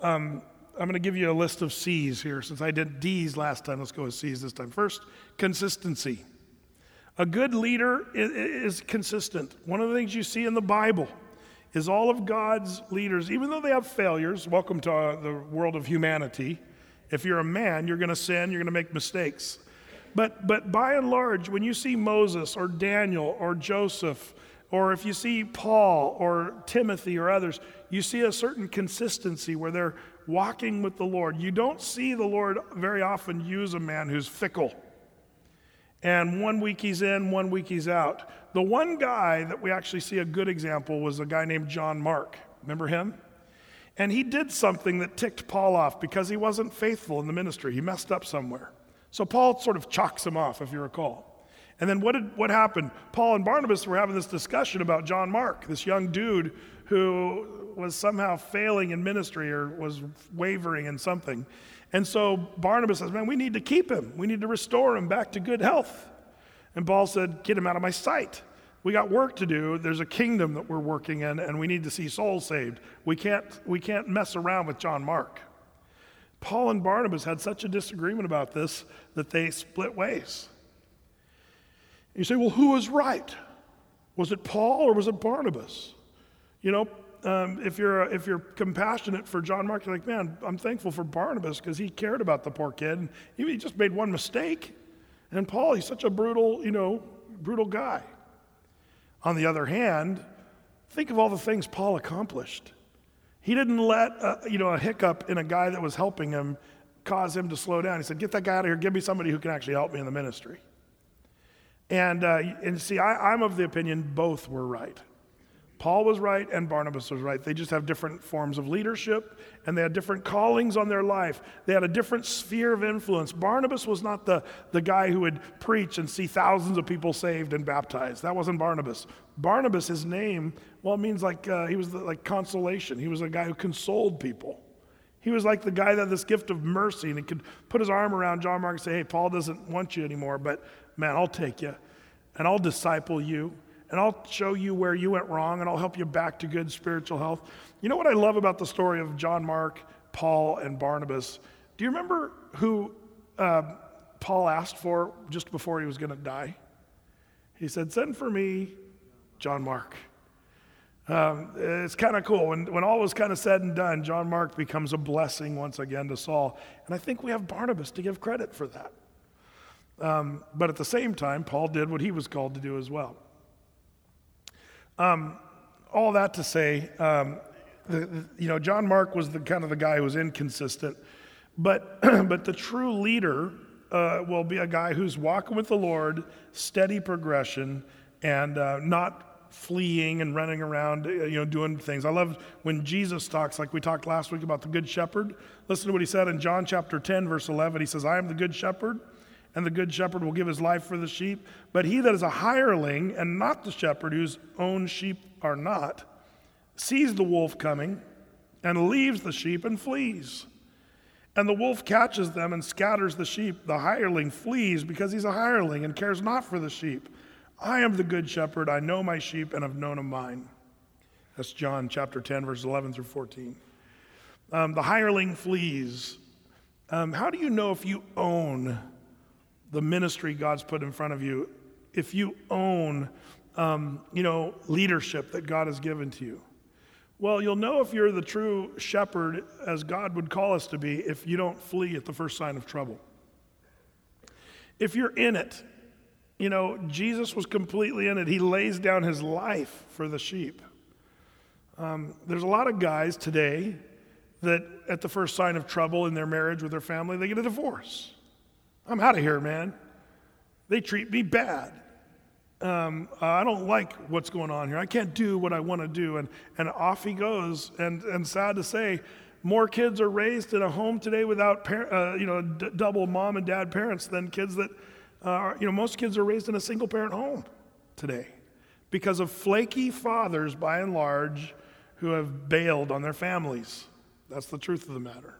Um, I'm going to give you a list of C's here since I did D's last time. Let's go with C's this time. First, consistency. A good leader is, consistent. One of the things you see in the Bible is all of God's leaders, even though they have failures, welcome to uh, the world of humanity. If you're a man, you're going to sin, you're going to make mistakes. But, but by and large, when you see Moses or Daniel or Joseph, or if you see Paul or Timothy or others, you see a certain consistency where they're walking with the Lord. You don't see the Lord very often use a man who's fickle. And one week he's in, one week he's out. The one guy that we actually see a good example was a guy named John Mark. Remember him? And he did something that ticked Paul off because he wasn't faithful in the ministry. He messed up somewhere. So Paul sort of chalks him off, if you recall. And then what, did, what happened? Paul and Barnabas were having this discussion about John Mark, this young dude who was somehow failing in ministry or was wavering in something. And so Barnabas says, Man, we need to keep him. We need to restore him back to good health. And Paul said, Get him out of my sight. We got work to do. There's a kingdom that we're working in, and we need to see souls saved. We can't, we can't mess around with John Mark. Paul and Barnabas had such a disagreement about this that they split ways. You say, well, who was right? Was it Paul or was it Barnabas? You know, um, if, you're, if you're compassionate for John Mark, you're like, man, I'm thankful for Barnabas because he cared about the poor kid. And he just made one mistake. And Paul, he's such a brutal, you know, brutal guy. On the other hand, think of all the things Paul accomplished. He didn't let a, you know, a hiccup in a guy that was helping him cause him to slow down. He said, Get that guy out of here. Give me somebody who can actually help me in the ministry. And, uh, and see, I, I'm of the opinion both were right. Paul was right and Barnabas was right. They just have different forms of leadership and they had different callings on their life. They had a different sphere of influence. Barnabas was not the, the guy who would preach and see thousands of people saved and baptized. That wasn't Barnabas. Barnabas, his name, well, it means like uh, he was the, like consolation. He was a guy who consoled people. He was like the guy that had this gift of mercy and he could put his arm around John Mark and say, Hey, Paul doesn't want you anymore, but man, I'll take you and I'll disciple you and I'll show you where you went wrong and I'll help you back to good spiritual health. You know what I love about the story of John Mark, Paul, and Barnabas? Do you remember who uh, Paul asked for just before he was going to die? He said, Send for me John Mark. Um, it's kind of cool. When, when all was kind of said and done, John Mark becomes a blessing once again to Saul. And I think we have Barnabas to give credit for that. Um, but at the same time, Paul did what he was called to do as well. Um, all that to say, um, the, the, you know, John Mark was the kind of the guy who was inconsistent, but <clears throat> but the true leader uh, will be a guy who's walking with the Lord, steady progression, and uh, not fleeing and running around, uh, you know, doing things. I love when Jesus talks, like we talked last week about the Good Shepherd. Listen to what he said in John chapter 10, verse 11. He says, I am the Good Shepherd and the good shepherd will give his life for the sheep. But he that is a hireling and not the shepherd, whose own sheep are not, sees the wolf coming and leaves the sheep and flees. And the wolf catches them and scatters the sheep. The hireling flees because he's a hireling and cares not for the sheep. I am the good shepherd. I know my sheep and have known of mine. That's John chapter 10, verses 11 through 14. Um, the hireling flees. Um, how do you know if you own the ministry God's put in front of you, if you own, um, you know, leadership that God has given to you, well, you'll know if you're the true shepherd, as God would call us to be, if you don't flee at the first sign of trouble. If you're in it, you know, Jesus was completely in it. He lays down his life for the sheep. Um, there's a lot of guys today that at the first sign of trouble in their marriage with their family, they get a divorce. I'm out of here, man. They treat me bad. Um, I don't like what's going on here. I can't do what I want to do. And, and off he goes. And, and sad to say, more kids are raised in a home today without par- uh, you know, d- double mom and dad parents than kids that uh, are, you know, most kids are raised in a single parent home today because of flaky fathers, by and large, who have bailed on their families. That's the truth of the matter.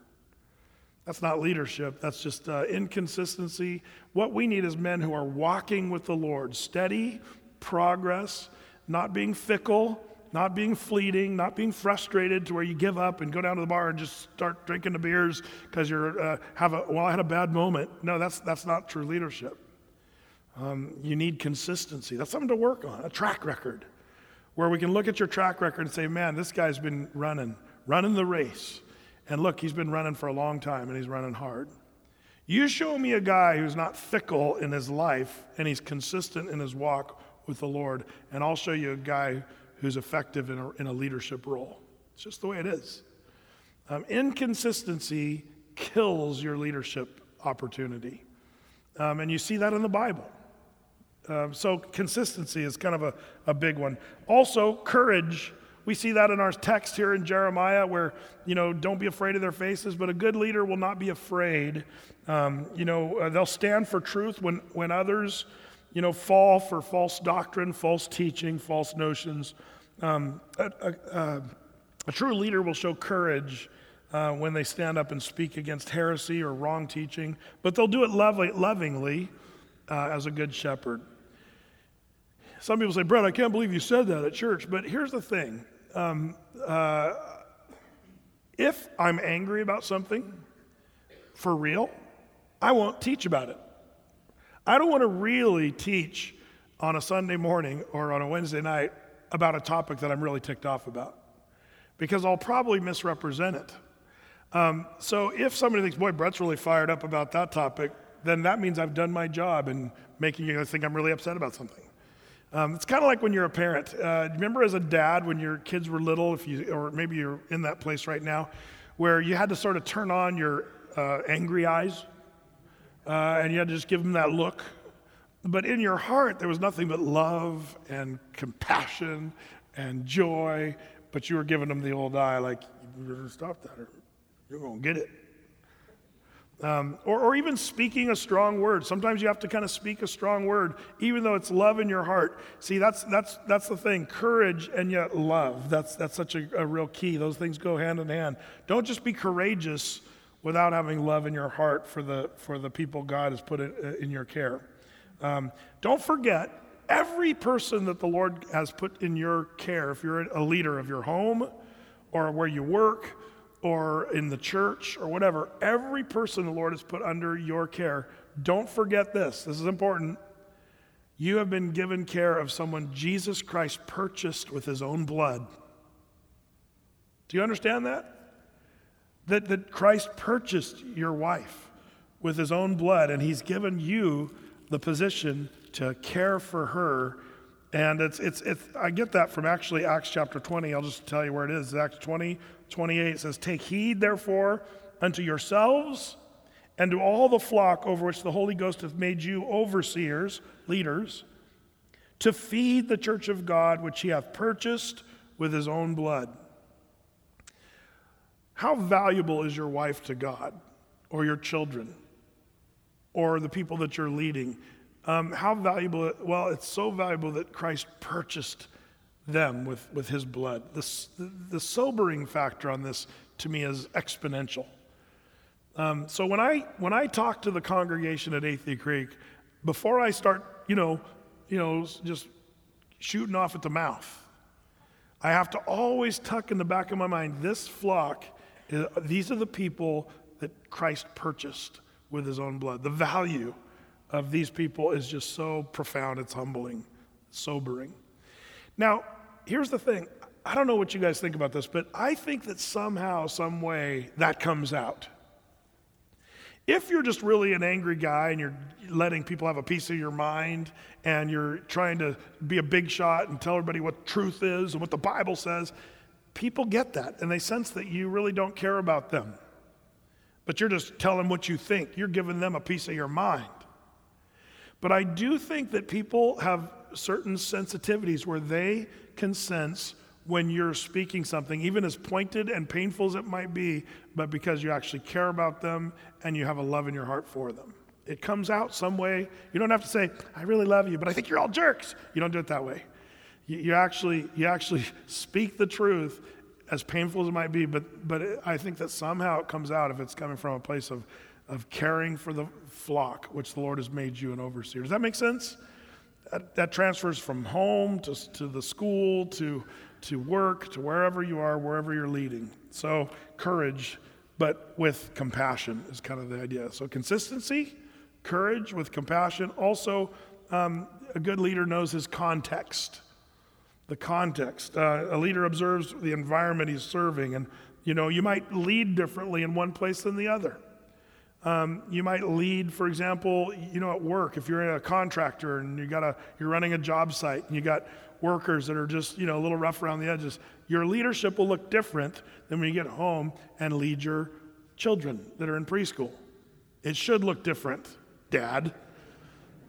That's not leadership. That's just uh, inconsistency. What we need is men who are walking with the Lord, steady progress, not being fickle, not being fleeting, not being frustrated to where you give up and go down to the bar and just start drinking the beers because you're uh, have a well, I had a bad moment. No, that's that's not true leadership. Um, you need consistency. That's something to work on. A track record, where we can look at your track record and say, "Man, this guy's been running, running the race." And look, he's been running for a long time and he's running hard. You show me a guy who's not fickle in his life and he's consistent in his walk with the Lord, and I'll show you a guy who's effective in a, in a leadership role. It's just the way it is. Um, inconsistency kills your leadership opportunity. Um, and you see that in the Bible. Um, so, consistency is kind of a, a big one. Also, courage. We see that in our text here in Jeremiah, where, you know, don't be afraid of their faces, but a good leader will not be afraid. Um, you know, uh, they'll stand for truth when, when others, you know, fall for false doctrine, false teaching, false notions. Um, a, a, a, true leader will show courage uh, when they stand up and speak against heresy or wrong teaching, but they'll do it lovely, lovingly uh, as a good shepherd. Some people say, Brett, I can't believe you said that at church. But here's the thing um, uh, if I'm angry about something for real, I won't teach about it. I don't want to really teach on a Sunday morning or on a Wednesday night about a topic that I'm really ticked off about because I'll probably misrepresent it. Um, so if somebody thinks, boy, Brett's really fired up about that topic, then that means I've done my job in making you think I'm really upset about something. Um, it's kind of like when you're a parent. Uh, remember as a dad when your kids were little, if you, or maybe you're in that place right now, where you had to sort of turn on your uh, angry eyes uh, and you had to just give them that look. But in your heart, there was nothing but love and compassion and joy, but you were giving them the old eye, like, you better stop that or you're going to get it. Um, or, or even speaking a strong word. Sometimes you have to kind of speak a strong word, even though it's love in your heart. See, that's, that's, that's the thing courage and yet love. That's, that's such a, a real key. Those things go hand in hand. Don't just be courageous without having love in your heart for the, for the people God has put in, in your care. Um, don't forget, every person that the Lord has put in your care, if you're a leader of your home or where you work or in the church or whatever, every person the Lord has put under your care, don't forget this. This is important. You have been given care of someone Jesus Christ purchased with his own blood. Do you understand that? That, that Christ purchased your wife with his own blood, and he's given you the position to care for her. And it's, it's, it's, I get that from actually Acts chapter 20. I'll just tell you where it is. Acts 20, 28 says, Take heed, therefore, unto yourselves and to all the flock over which the Holy Ghost hath made you overseers, leaders, to feed the church of God which he hath purchased with his own blood. How valuable is your wife to God or your children or the people that you're leading? Um, how valuable? Well, it's so valuable that Christ purchased them with, with his blood. The, the, sobering factor on this to me is exponential. Um, so when I, when I talk to the congregation at Athey Creek, before I start, you know, you know, just shooting off at the mouth, I have to always tuck in the back of my mind this flock these are the people that Christ purchased with his own blood. The value of these people is just so profound, it's humbling, sobering. Now, here's the thing I don't know what you guys think about this, but I think that somehow, some way, that comes out. If you're just really an angry guy and you're letting people have a piece of your mind and you're trying to be a big shot and tell everybody what truth is and what the Bible says, people get that and they sense that you really don't care about them. But you're just telling what you think. You're giving them a piece of your mind. But I do think that people have certain sensitivities where they can sense when you're speaking something, even as pointed and painful as it might be, but because you actually care about them and you have a love in your heart for them. It comes out some way. You don't have to say, I really love you, but I think you're all jerks. You don't do it that way. You, you, actually, you actually <laughs> speak the truth, as painful as it might be, but, but it, I think that somehow it comes out if it's coming from a place of, of caring for the flock, which the Lord has made you an overseer. Does that make sense? That, that transfers from home to, to the school to, to work to wherever you are, wherever you're leading. So, courage, but with compassion is kind of the idea. So, consistency, courage with compassion. Also, um, a good leader knows his context the context. Uh, a leader observes the environment he's serving, and you know, you might lead differently in one place than the other. Um, you might lead, for example, you know, at work. If you're a contractor and you got a, you're running a job site and you got workers that are just, you know, a little rough around the edges, your leadership will look different than when you get home and lead your children that are in preschool. It should look different, Dad.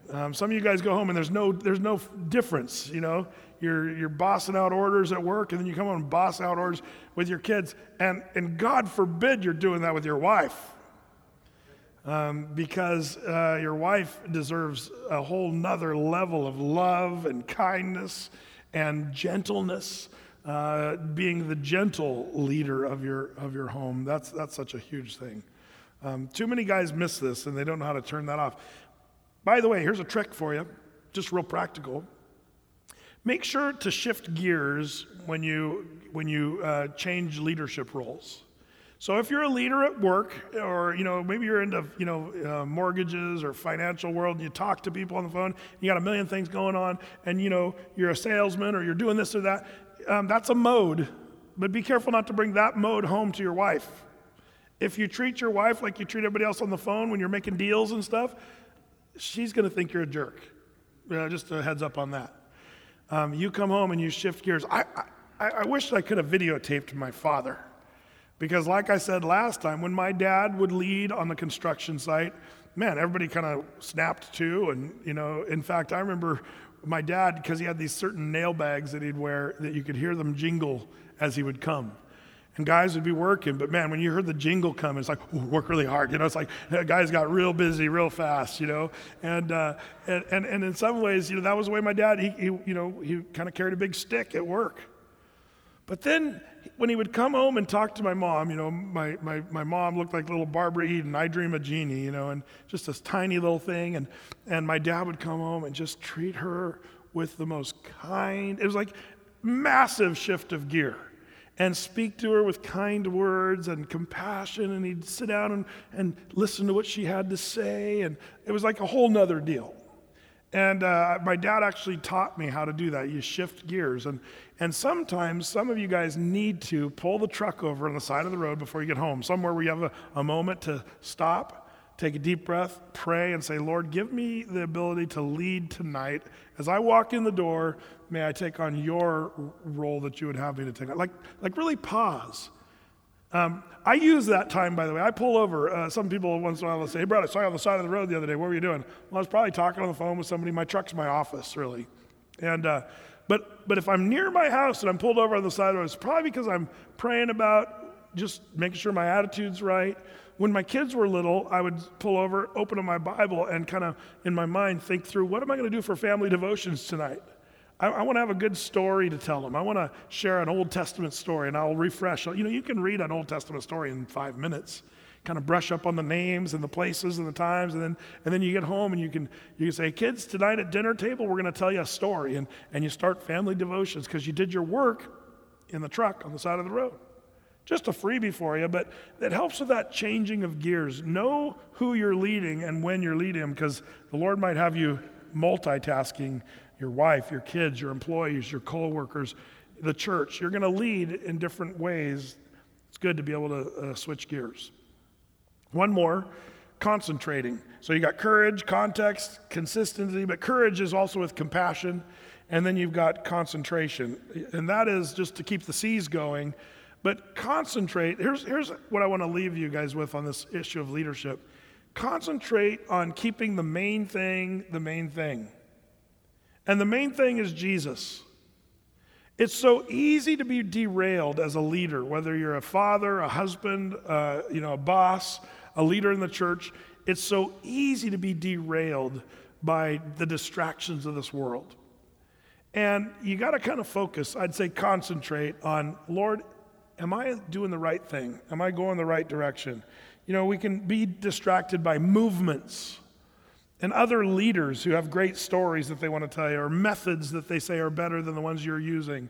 Um, some of you guys go home and there's no, there's no difference, you know. You're, you're bossing out orders at work and then you come home and boss out orders with your kids. And, and God forbid you're doing that with your wife. Um, because uh, your wife deserves a whole nother level of love and kindness and gentleness. Uh, being the gentle leader of your of your home that's that's such a huge thing. Um, too many guys miss this and they don't know how to turn that off. By the way, here's a trick for you, just real practical. Make sure to shift gears when you when you uh, change leadership roles. So if you're a leader at work, or you know maybe you're into you know uh, mortgages or financial world, and you talk to people on the phone, you got a million things going on, and you know you're a salesman or you're doing this or that. Um, that's a mode, but be careful not to bring that mode home to your wife. If you treat your wife like you treat everybody else on the phone when you're making deals and stuff, she's going to think you're a jerk. Uh, just a heads up on that. Um, you come home and you shift gears. I, I, I wish I could have videotaped my father. Because, like I said last time, when my dad would lead on the construction site, man, everybody kind of snapped to. And, you know, in fact, I remember my dad, because he had these certain nail bags that he'd wear, that you could hear them jingle as he would come. And guys would be working, but man, when you heard the jingle come, it's like, work really hard. You know, it's like guys got real busy real fast, you know. And, uh, and, and, and in some ways, you know, that was the way my dad, he, he you know, he kind of carried a big stick at work. But then when he would come home and talk to my mom, you know, my, my, my mom looked like little Barbara Eden, I Dream of Jeannie, you know, and just this tiny little thing. And, and my dad would come home and just treat her with the most kind, it was like massive shift of gear. And speak to her with kind words and compassion. And he'd sit down and, and listen to what she had to say. And it was like a whole nother deal. And uh, my dad actually taught me how to do that. You shift gears. And, and sometimes some of you guys need to pull the truck over on the side of the road before you get home, somewhere where you have a, a moment to stop, take a deep breath, pray, and say, Lord, give me the ability to lead tonight. As I walk in the door, may I take on your role that you would have me to take on. Like, like really pause. Um, I use that time, by the way. I pull over. Uh, some people once in a while will say, Hey, brother, I saw you on the side of the road the other day. What were you doing? Well, I was probably talking on the phone with somebody. My truck's my office, really. And, uh, but, but if I'm near my house and I'm pulled over on the side of the road, it's probably because I'm praying about just making sure my attitude's right. When my kids were little, I would pull over, open up my Bible, and kind of in my mind think through what am I going to do for family devotions tonight? I, I want to have a good story to tell them. I want to share an Old Testament story, and I'll refresh. You know, you can read an Old Testament story in five minutes kind of brush up on the names and the places and the times and then and then you get home and you can you can say kids tonight at dinner table we're going to tell you a story and and you start family devotions because you did your work in the truck on the side of the road just a freebie for you but it helps with that changing of gears know who you're leading and when you're leading them because the lord might have you multitasking your wife your kids your employees your co-workers the church you're going to lead in different ways it's good to be able to uh, switch gears one more concentrating. So you got courage, context, consistency, but courage is also with compassion. And then you've got concentration. And that is just to keep the seas going. But concentrate, here's, here's what I want to leave you guys with on this issue of leadership. Concentrate on keeping the main thing the main thing. And the main thing is Jesus. It's so easy to be derailed as a leader, whether you're a father, a husband, uh, you know, a boss, a leader in the church, it's so easy to be derailed by the distractions of this world. And you got to kind of focus, I'd say concentrate on, Lord, am I doing the right thing? Am I going the right direction? You know, we can be distracted by movements and other leaders who have great stories that they want to tell you, or methods that they say are better than the ones you're using,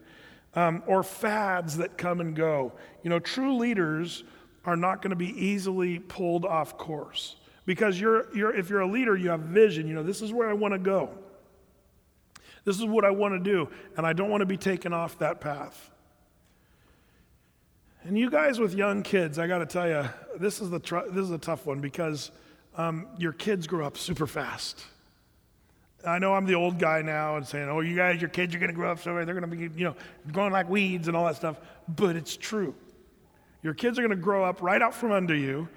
um, or fads that come and go. You know, true leaders are not going to be easily pulled off course. Because you're, you're, if you're a leader, you have vision. You know, this is where I want to go. This is what I want to do, and I don't want to be taken off that path. And you guys with young kids, I got to tell you, this is the tr- this is a tough one because um, your kids grow up super fast. I know I'm the old guy now and saying, "Oh, you guys, your kids are going to grow up so they're going to be, you know, growing like weeds and all that stuff." But it's true. Your kids are going to grow up right out from under you,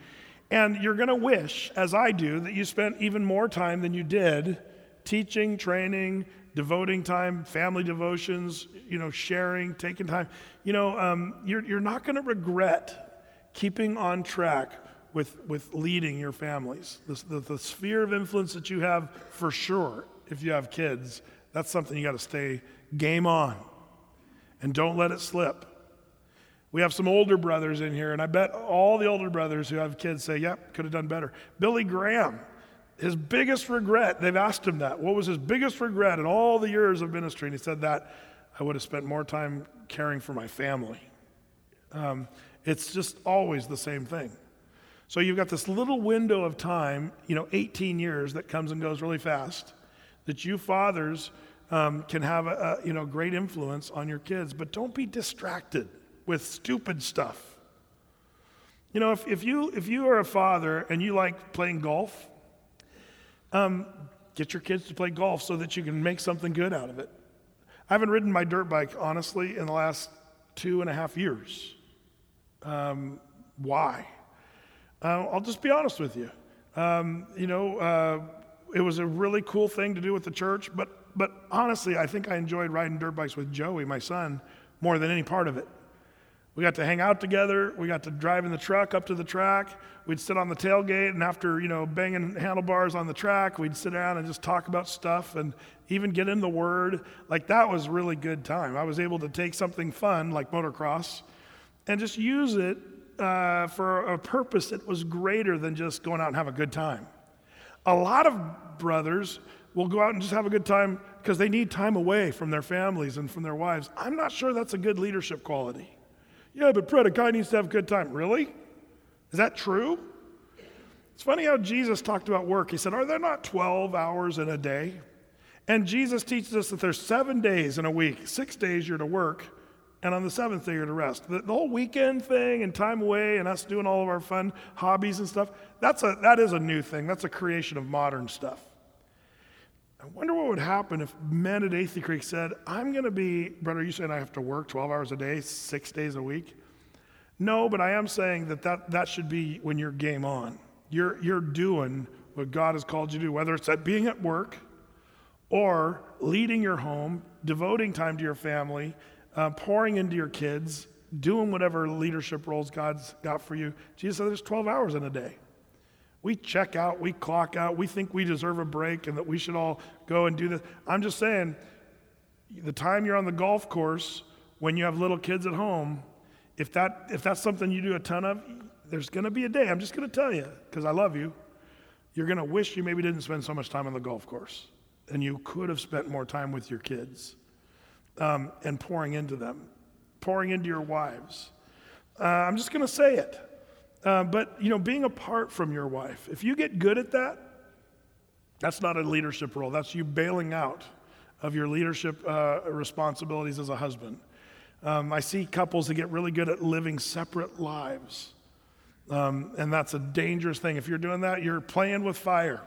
and you're going to wish, as I do, that you spent even more time than you did teaching, training, devoting time, family devotions, you know, sharing, taking time. You know, um, you're, you're not going to regret keeping on track with, with leading your families. The, the, the sphere of influence that you have, for sure, if you have kids, that's something you got to stay game on. And don't let it slip. We have some older brothers in here, and I bet all the older brothers who have kids say, Yep, could have done better. Billy Graham, his biggest regret, they've asked him that. What was his biggest regret in all the years of ministry? And he said that I would have spent more time caring for my family. Um, it's just always the same thing. So you've got this little window of time, you know, 18 years that comes and goes really fast, that you fathers um, can have a, a you know great influence on your kids. But don't be distracted with stupid stuff. You know, if, if, you, if you are a father and you like playing golf, um, get your kids to play golf so that you can make something good out of it. I haven't ridden my dirt bike, honestly, in the last two and a half years. Um, why? Uh, I'll just be honest with you. Um, you know, uh, it was a really cool thing to do with the church, but, but honestly, I think I enjoyed riding dirt bikes with Joey, my son, more than any part of it. We got to hang out together. We got to drive in the truck up to the track. We'd sit on the tailgate, and after, you know, banging handlebars on the track, we'd sit down and just talk about stuff and even get in the Word. Like, that was really good time. I was able to take something fun, like motocross, and just use it uh, for a purpose that was greater than just going out and have a good time. A lot of brothers will go out and just have a good time because they need time away from their families and from their wives. I'm not sure that's a good leadership quality. Yeah, but Fred, a guy needs to have a good time. Really? Is that true? It's funny how Jesus talked about work. He said, Are there not 12 hours in a day? And Jesus teaches us that there's seven days in a week. Six days you're to work, and on the seventh day you're to rest. The, the whole weekend thing and time away and us doing all of our fun hobbies and stuff, that's a, that is a new thing. That's a creation of modern stuff. I wonder what would happen if men at Athey Creek said, I'm going to be, brother, you saying I have to work 12 hours a day, six days a week? No, but I am saying that that, that should be when you're game on. You're, you're doing what God has called you to do, whether it's at being at work or leading your home, devoting time to your family, uh, pouring into your kids, doing whatever leadership roles God's got for you. Jesus said there's 12 hours in a day. We check out, we clock out, we think we deserve a break and that we should all go and do this. I'm just saying, the time you're on the golf course, when you have little kids at home, if, that, if that's something you do a ton of, there's going to be a day, I'm just going to tell you, because I love you, you're going to wish you maybe didn't spend so much time on the golf course. And you could have spent more time with your kids um, and pouring into them, pouring into your wives. Uh, I'm just going to say it. Uh, but, you know, being apart from your wife, if you get good at that, that's not a leadership role. That's you bailing out of your leadership uh, responsibilities as a husband. Um, I see couples that get really good at living separate lives. Um, and that's a dangerous thing. If you're doing that, you're playing with fire.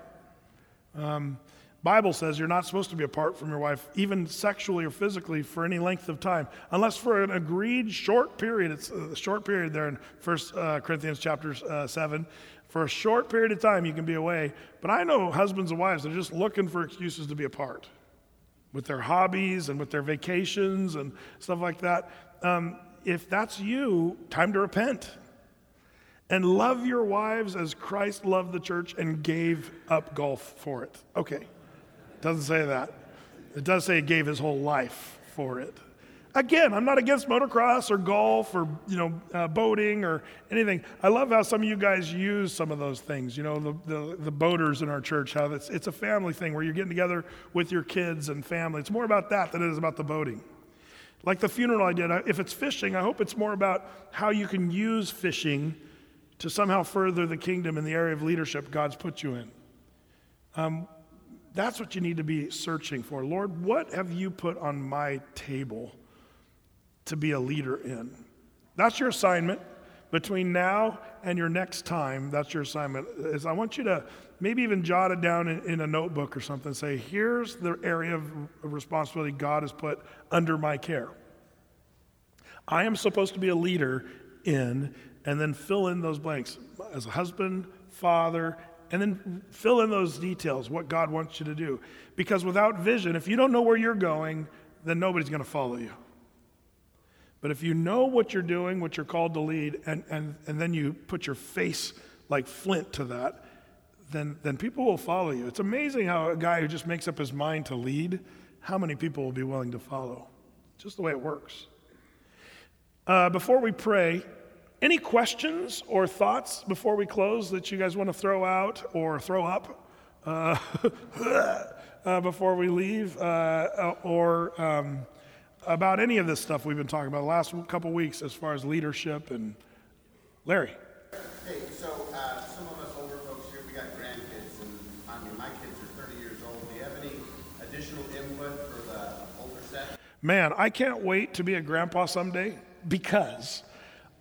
Um, Bible says you're not supposed to be apart from your wife, even sexually or physically, for any length of time, unless for an agreed short period. It's a short period there in 1 uh, Corinthians chapter uh, 7. For a short period of time, you can be away. But I know husbands and wives, they're just looking for excuses to be apart with their hobbies and with their vacations and stuff like that. Um, if that's you, time to repent. And love your wives as Christ loved the church and gave up golf for it. Okay. Doesn't say that. It does say he gave his whole life for it. Again, I'm not against motocross or golf or you know uh, boating or anything. I love how some of you guys use some of those things. You know the, the, the boaters in our church. How it's it's a family thing where you're getting together with your kids and family. It's more about that than it is about the boating. Like the funeral I did. If it's fishing, I hope it's more about how you can use fishing to somehow further the kingdom in the area of leadership God's put you in. Um, that's what you need to be searching for. Lord, what have you put on my table to be a leader in? That's your assignment between now and your next time. That's your assignment. Is I want you to maybe even jot it down in, in a notebook or something. Say, here's the area of, of responsibility God has put under my care. I am supposed to be a leader in, and then fill in those blanks as a husband, father, and then fill in those details, what God wants you to do. Because without vision, if you don't know where you're going, then nobody's going to follow you. But if you know what you're doing, what you're called to lead, and, and, and then you put your face like flint to that, then, then people will follow you. It's amazing how a guy who just makes up his mind to lead, how many people will be willing to follow. Just the way it works. Uh, before we pray, any questions or thoughts before we close that you guys want to throw out or throw up uh, <laughs> uh, before we leave, uh, or um, about any of this stuff we've been talking about the last couple weeks as far as leadership and Larry? Hey, so uh, some of us older folks here, we got grandkids, and I mean, my kids are 30 years old. Do you have any additional input for the older set? Man, I can't wait to be a grandpa someday because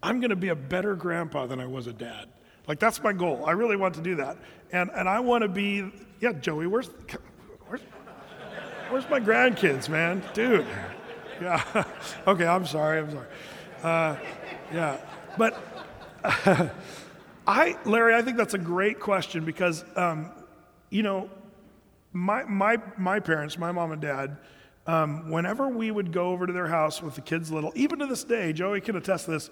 I'm going to be a better grandpa than I was a dad. Like, that's my goal. I really want to do that. And, and I want to be, yeah, Joey, where's, where's, where's my grandkids, man? Dude. Yeah. <laughs> okay, I'm sorry. I'm sorry. Uh, yeah. But <laughs> I, Larry, I think that's a great question because, um, you know, my, my, my parents, my mom and dad, um, whenever we would go over to their house with the kids little, even to this day, Joey can attest to this,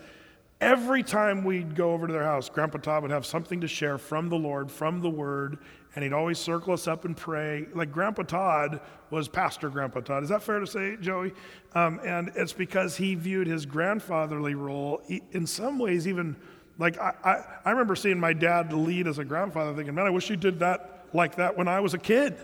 every time we'd go over to their house, Grandpa Todd would have something to share from the Lord, from the Word, and he'd always circle us up and pray. Like Grandpa Todd was Pastor Grandpa Todd. Is that fair to say, Joey? Um, and it's because he viewed his grandfatherly role, in some ways, even like I, I, I remember seeing my dad lead as a grandfather, thinking, man, I wish he did that like that when I was a kid.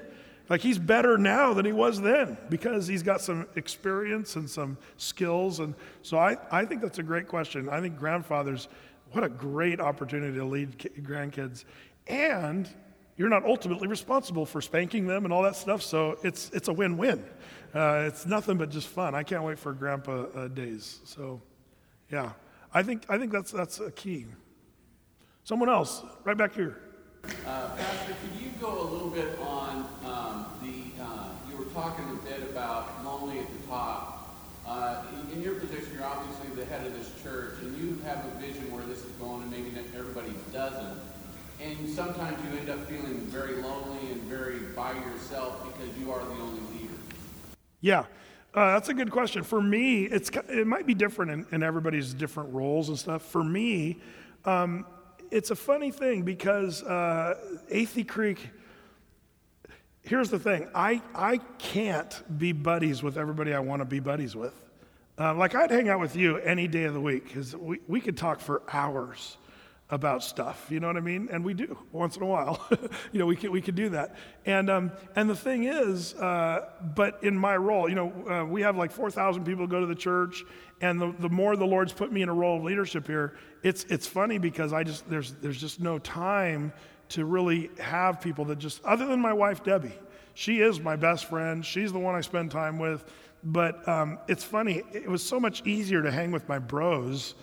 Like he's better now than he was then because he's got some experience and some skills. And so I, I think that's a great question. I think grandfathers, what a great opportunity to lead grandkids. And you're not ultimately responsible for spanking them and all that stuff. So it's, it's a win win. Uh, it's nothing but just fun. I can't wait for grandpa uh, days. So yeah, I think, I think that's, that's a key. Someone else, right back here. Uh, Pastor, could you go a little bit on um, the, uh, you were talking a bit about lonely at the top. Uh, in, in, your position, you're obviously the head of this church, and you have a vision where this is going, and maybe not everybody doesn't. And sometimes you end up feeling very lonely and very by yourself because you are the only leader. Yeah. Uh, that's a good question. For me, it's it might be different in, in everybody's different roles and stuff. For me, um, it's a funny thing because uh, Athey Creek, here's the thing I, I can't be buddies with everybody I want to be buddies with. Uh, like, I'd hang out with you any day of the week because we, we could talk for hours about stuff. You know what I mean? And we do once in a while. <laughs> you know, we can, we could do that. And, um, and the thing is, uh, but in my role, you know, uh, we have like 4,000 people go to the church. And the, the more the Lord's put me in a role of leadership here, it's, it's funny because I just, there's, there's just no time to really have people that just, other than my wife, Debbie, she is my best friend. She's the one I spend time with. But um, it's funny, it was so much easier to hang with my bros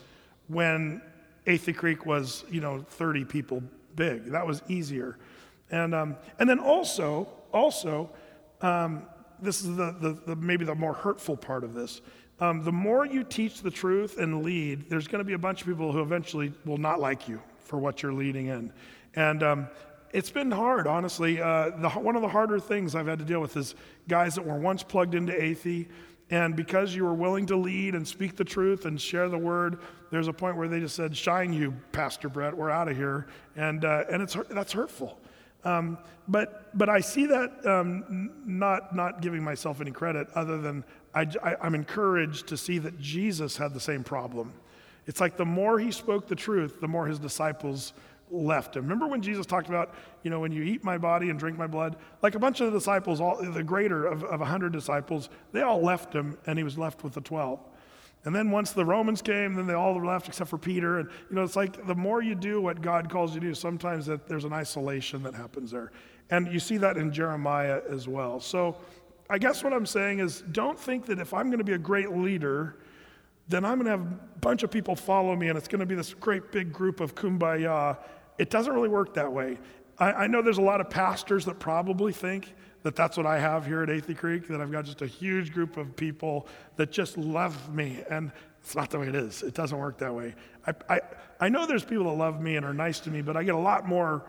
when Athey Creek was, you know, 30 people big. That was easier. And, um, and then also, also, um, this is the, the, the, maybe the more hurtful part of this. Um, the more you teach the truth and lead, there's going to be a bunch of people who eventually will not like you for what you're leading in. And um, it's been hard, honestly. Uh, the, one of the harder things I've had to deal with is guys that were once plugged into Athey, and because you were willing to lead and speak the truth and share the word, there's a point where they just said, "Shine you, Pastor Brett. We're out of here," and uh, and it's that's hurtful. Um, but but I see that um, not not giving myself any credit, other than I, I, I'm encouraged to see that Jesus had the same problem. It's like the more he spoke the truth, the more his disciples left him. Remember when Jesus talked about, you know, when you eat my body and drink my blood? Like a bunch of the disciples, all, the greater of, of 100 disciples, they all left him and he was left with the 12. And then once the Romans came, then they all left except for Peter. And, you know, it's like the more you do what God calls you to do, sometimes that there's an isolation that happens there. And you see that in Jeremiah as well. So I guess what I'm saying is don't think that if I'm going to be a great leader, then I'm going to have a bunch of people follow me and it's going to be this great big group of kumbaya. It doesn't really work that way. I, I know there's a lot of pastors that probably think that that's what I have here at Athey Creek, that I've got just a huge group of people that just love me. And it's not the way it is. It doesn't work that way. I, I, I know there's people that love me and are nice to me, but I get a lot more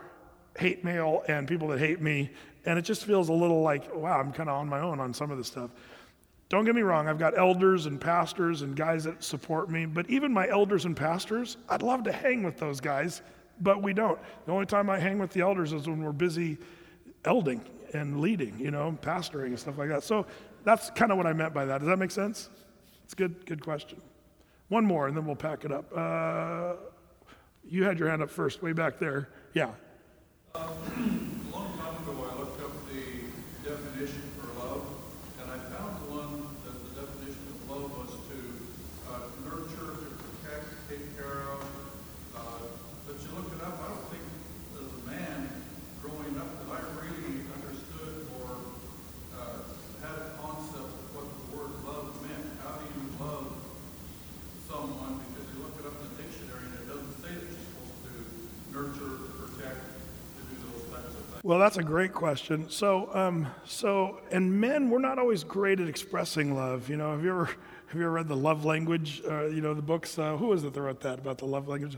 hate mail and people that hate me. And it just feels a little like, wow, I'm kind of on my own on some of this stuff. Don't get me wrong, I've got elders and pastors and guys that support me, but even my elders and pastors, I'd love to hang with those guys, but we don't. The only time I hang with the elders is when we're busy elding and leading, you know, pastoring and stuff like that. So that's kind of what I meant by that. Does that make sense? It's a good, good question. One more, and then we'll pack it up. Uh, you had your hand up first, way back there. Yeah. Um, a long time ago, I looked up the definition for love, and I found one that the definition of love was to uh, nurture, to protect, take care of. Uh, but you look it up, I don't think as a man growing up that I really understood or uh, had a concept of what the word love meant. How do you love someone? Because you look it up in the dictionary and it doesn't say that you're supposed to nurture, protect, well, that's a great question. So, um, so, and men, we're not always great at expressing love. You know, have you ever have you ever read the love language? Uh, you know, the books. Uh, who was it that wrote that about the love language?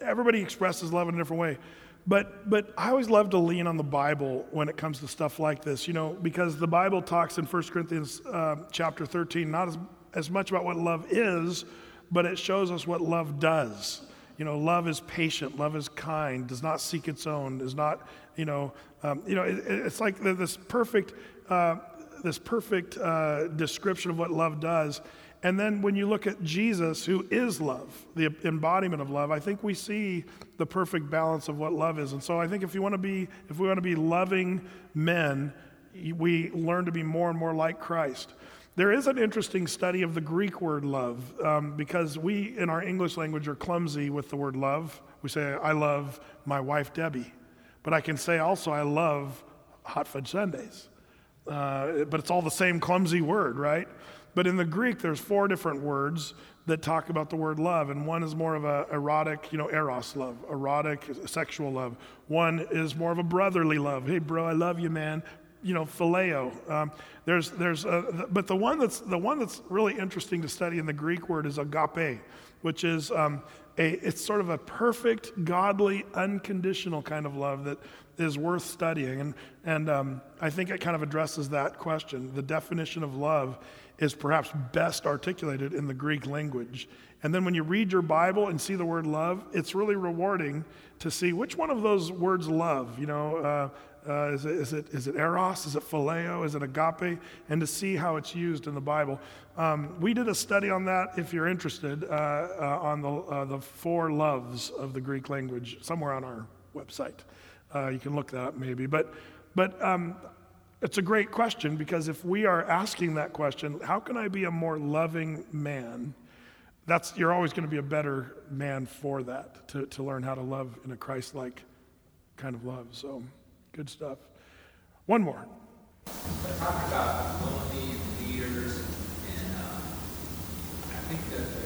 Everybody expresses love in a different way. But, but I always love to lean on the Bible when it comes to stuff like this, you know, because the Bible talks in 1 Corinthians uh, chapter 13 not as, as much about what love is, but it shows us what love does. You know, love is patient, love is kind, does not seek its own, is not, you know, um, you know, it, it's like this perfect, uh, this perfect uh, description of what love does. And then when you look at Jesus, who is love, the embodiment of love, I think we see the perfect balance of what love is. And so I think if you want to be, if we want to be loving men, we learn to be more and more like Christ. There is an interesting study of the Greek word love um, because we in our English language are clumsy with the word love. We say, I love my wife Debbie. But I can say also, I love hot fudge sundaes. Uh, but it's all the same clumsy word, right? But in the Greek, there's four different words that talk about the word love, and one is more of a erotic, you know, eros love, erotic, sexual love. One is more of a brotherly love. Hey, bro, I love you, man you know, phileo. Um, there's, there's, a, but the one that's the one that's really interesting to study in the Greek word is agape, which is um, a, it's sort of a perfect, godly, unconditional kind of love that is worth studying, and and um, I think it kind of addresses that question. The definition of love is perhaps best articulated in the Greek language. And then when you read your Bible and see the word love, it's really rewarding to see which one of those words love. You know, uh, uh, is, it, is, it, is it eros? Is it phileo? Is it agape? And to see how it's used in the Bible. Um, we did a study on that, if you're interested, uh, uh, on the, uh, the four loves of the Greek language, somewhere on our website. Uh, you can look that up maybe. But, but um, it's a great question because if we are asking that question, how can I be a more loving man? That's, you're always going to be a better man for that, to, to learn how to love in a Christ like kind of love. So. Good stuff. One more. Talk about lonely leaders, and uh, I think that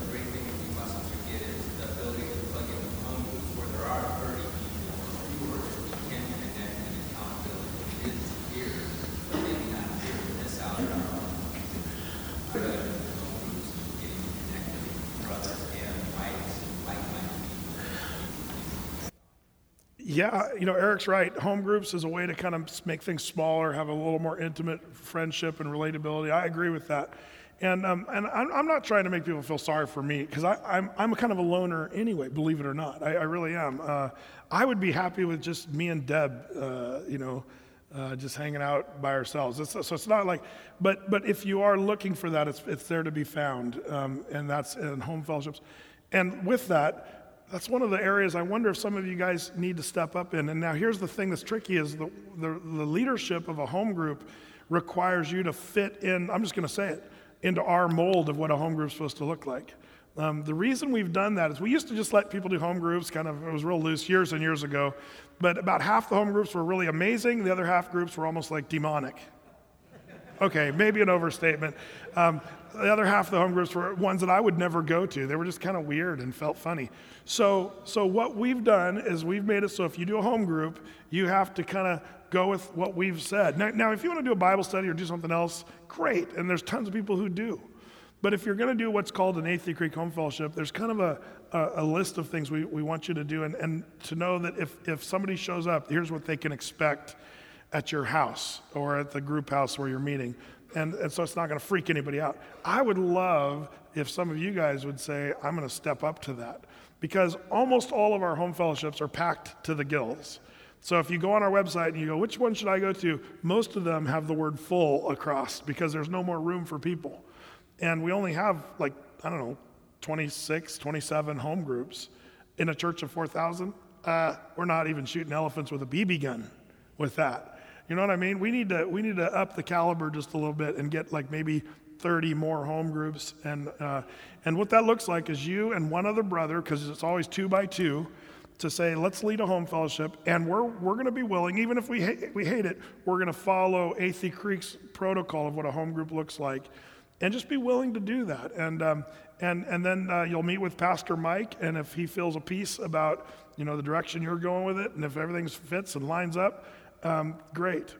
yeah, you know, Eric's right. Home groups is a way to kind of make things smaller, have a little more intimate friendship and relatability. I agree with that. And, um, and I'm, I'm, not trying to make people feel sorry for me because I'm, I'm kind of a loner anyway, believe it or not. I, I really am. Uh, I would be happy with just me and Deb, uh, you know, uh, just hanging out by ourselves. It's, so it's not like, but, but if you are looking for that, it's, it's there to be found. Um, and that's in home fellowships. And with that, that's one of the areas I wonder if some of you guys need to step up in. And now here's the thing that's tricky is the, the, the leadership of a home group requires you to fit in, I'm just going to say it, into our mold of what a home group's supposed to look like. Um, the reason we've done that is we used to just let people do home groups, kind of, it was real loose years and years ago. But about half the home groups were really amazing, the other half groups were almost like demonic. Okay, maybe an overstatement. Um, the other half of the home groups were ones that I would never go to. They were just kind of weird and felt funny. So, so what we've done is we've made it so if you do a home group, you have to kind of go with what we've said. Now, now, if you want to do a Bible study or do something else, great. And there's tons of people who do. But if you're going to do what's called an Athey Creek Home Fellowship, there's kind of a, a, a, list of things we, we want you to do and, and to know that if, if somebody shows up, here's what they can expect at your house or at the group house where you're meeting. And, and so it's not going to freak anybody out. I would love if some of you guys would say, I'm going to step up to that because almost all of our home fellowships are packed to the gills. So if you go on our website and you go, which one should I go to? Most of them have the word full across because there's no more room for people. And we only have like, I don't know, 26, 27 home groups in a church of 4,000. Uh, we're not even shooting elephants with a BB gun with that. You know what I mean? We need to we need to up the caliber just a little bit and get like maybe 30 more home groups. And uh, and what that looks like is you and one other brother, because it's always two by two, to say let's lead a home fellowship, and we're we're going to be willing, even if we hate, we hate it, we're going to follow Athey Creek's protocol of what a home group looks like and just be willing to do that. And, um, and, and then uh, you'll meet with Pastor Mike, and if he feels a piece about you know, the direction you're going with it, and if everything fits and lines up, um, great.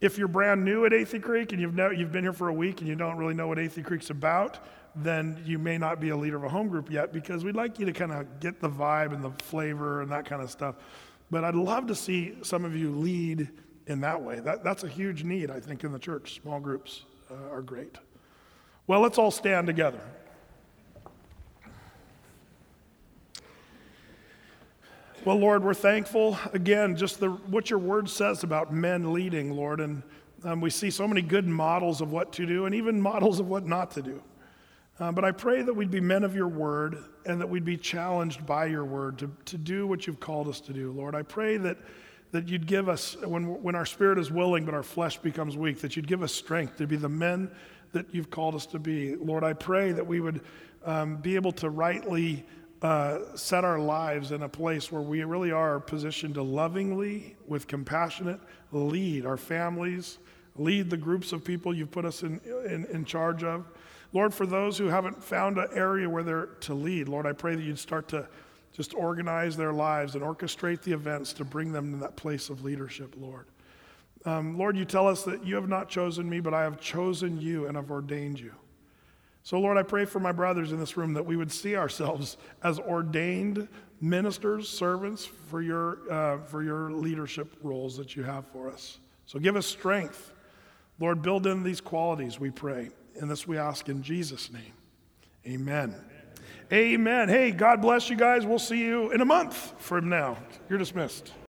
If you're brand new at Athey Creek and you've, never, you've been here for a week and you don't really know what Athey Creek's about, then you may not be a leader of a home group yet because we'd like you to kind of get the vibe and the flavor and that kind of stuff. But I'd love to see some of you lead in that way. That, that's a huge need, I think, in the church. Small groups uh, are great. Well, let's all stand together. Well, Lord, we're thankful again, just the, what your word says about men leading, Lord. And um, we see so many good models of what to do and even models of what not to do. Uh, but I pray that we'd be men of your word and that we'd be challenged by your word to, to do what you've called us to do, Lord. I pray that, that you'd give us, when, when our spirit is willing but our flesh becomes weak, that you'd give us strength to be the men that you've called us to be. Lord, I pray that we would um, be able to rightly uh, set our lives in a place where we really are positioned to lovingly, with compassionate, lead our families, lead the groups of people you've put us in, in, in charge of. Lord, for those who haven't found an area where they're to lead, Lord, I pray that you'd start to just organize their lives and orchestrate the events to bring them to that place of leadership, Lord. Um, Lord, you tell us that you have not chosen me, but I have chosen you and have ordained you. So, Lord, I pray for my brothers in this room that we would see ourselves as ordained ministers, servants for your, uh, for your leadership roles that you have for us. So, give us strength. Lord, build in these qualities, we pray. And this we ask in Jesus' name. Amen. Amen. Hey, God bless you guys. We'll see you in a month from now. You're dismissed.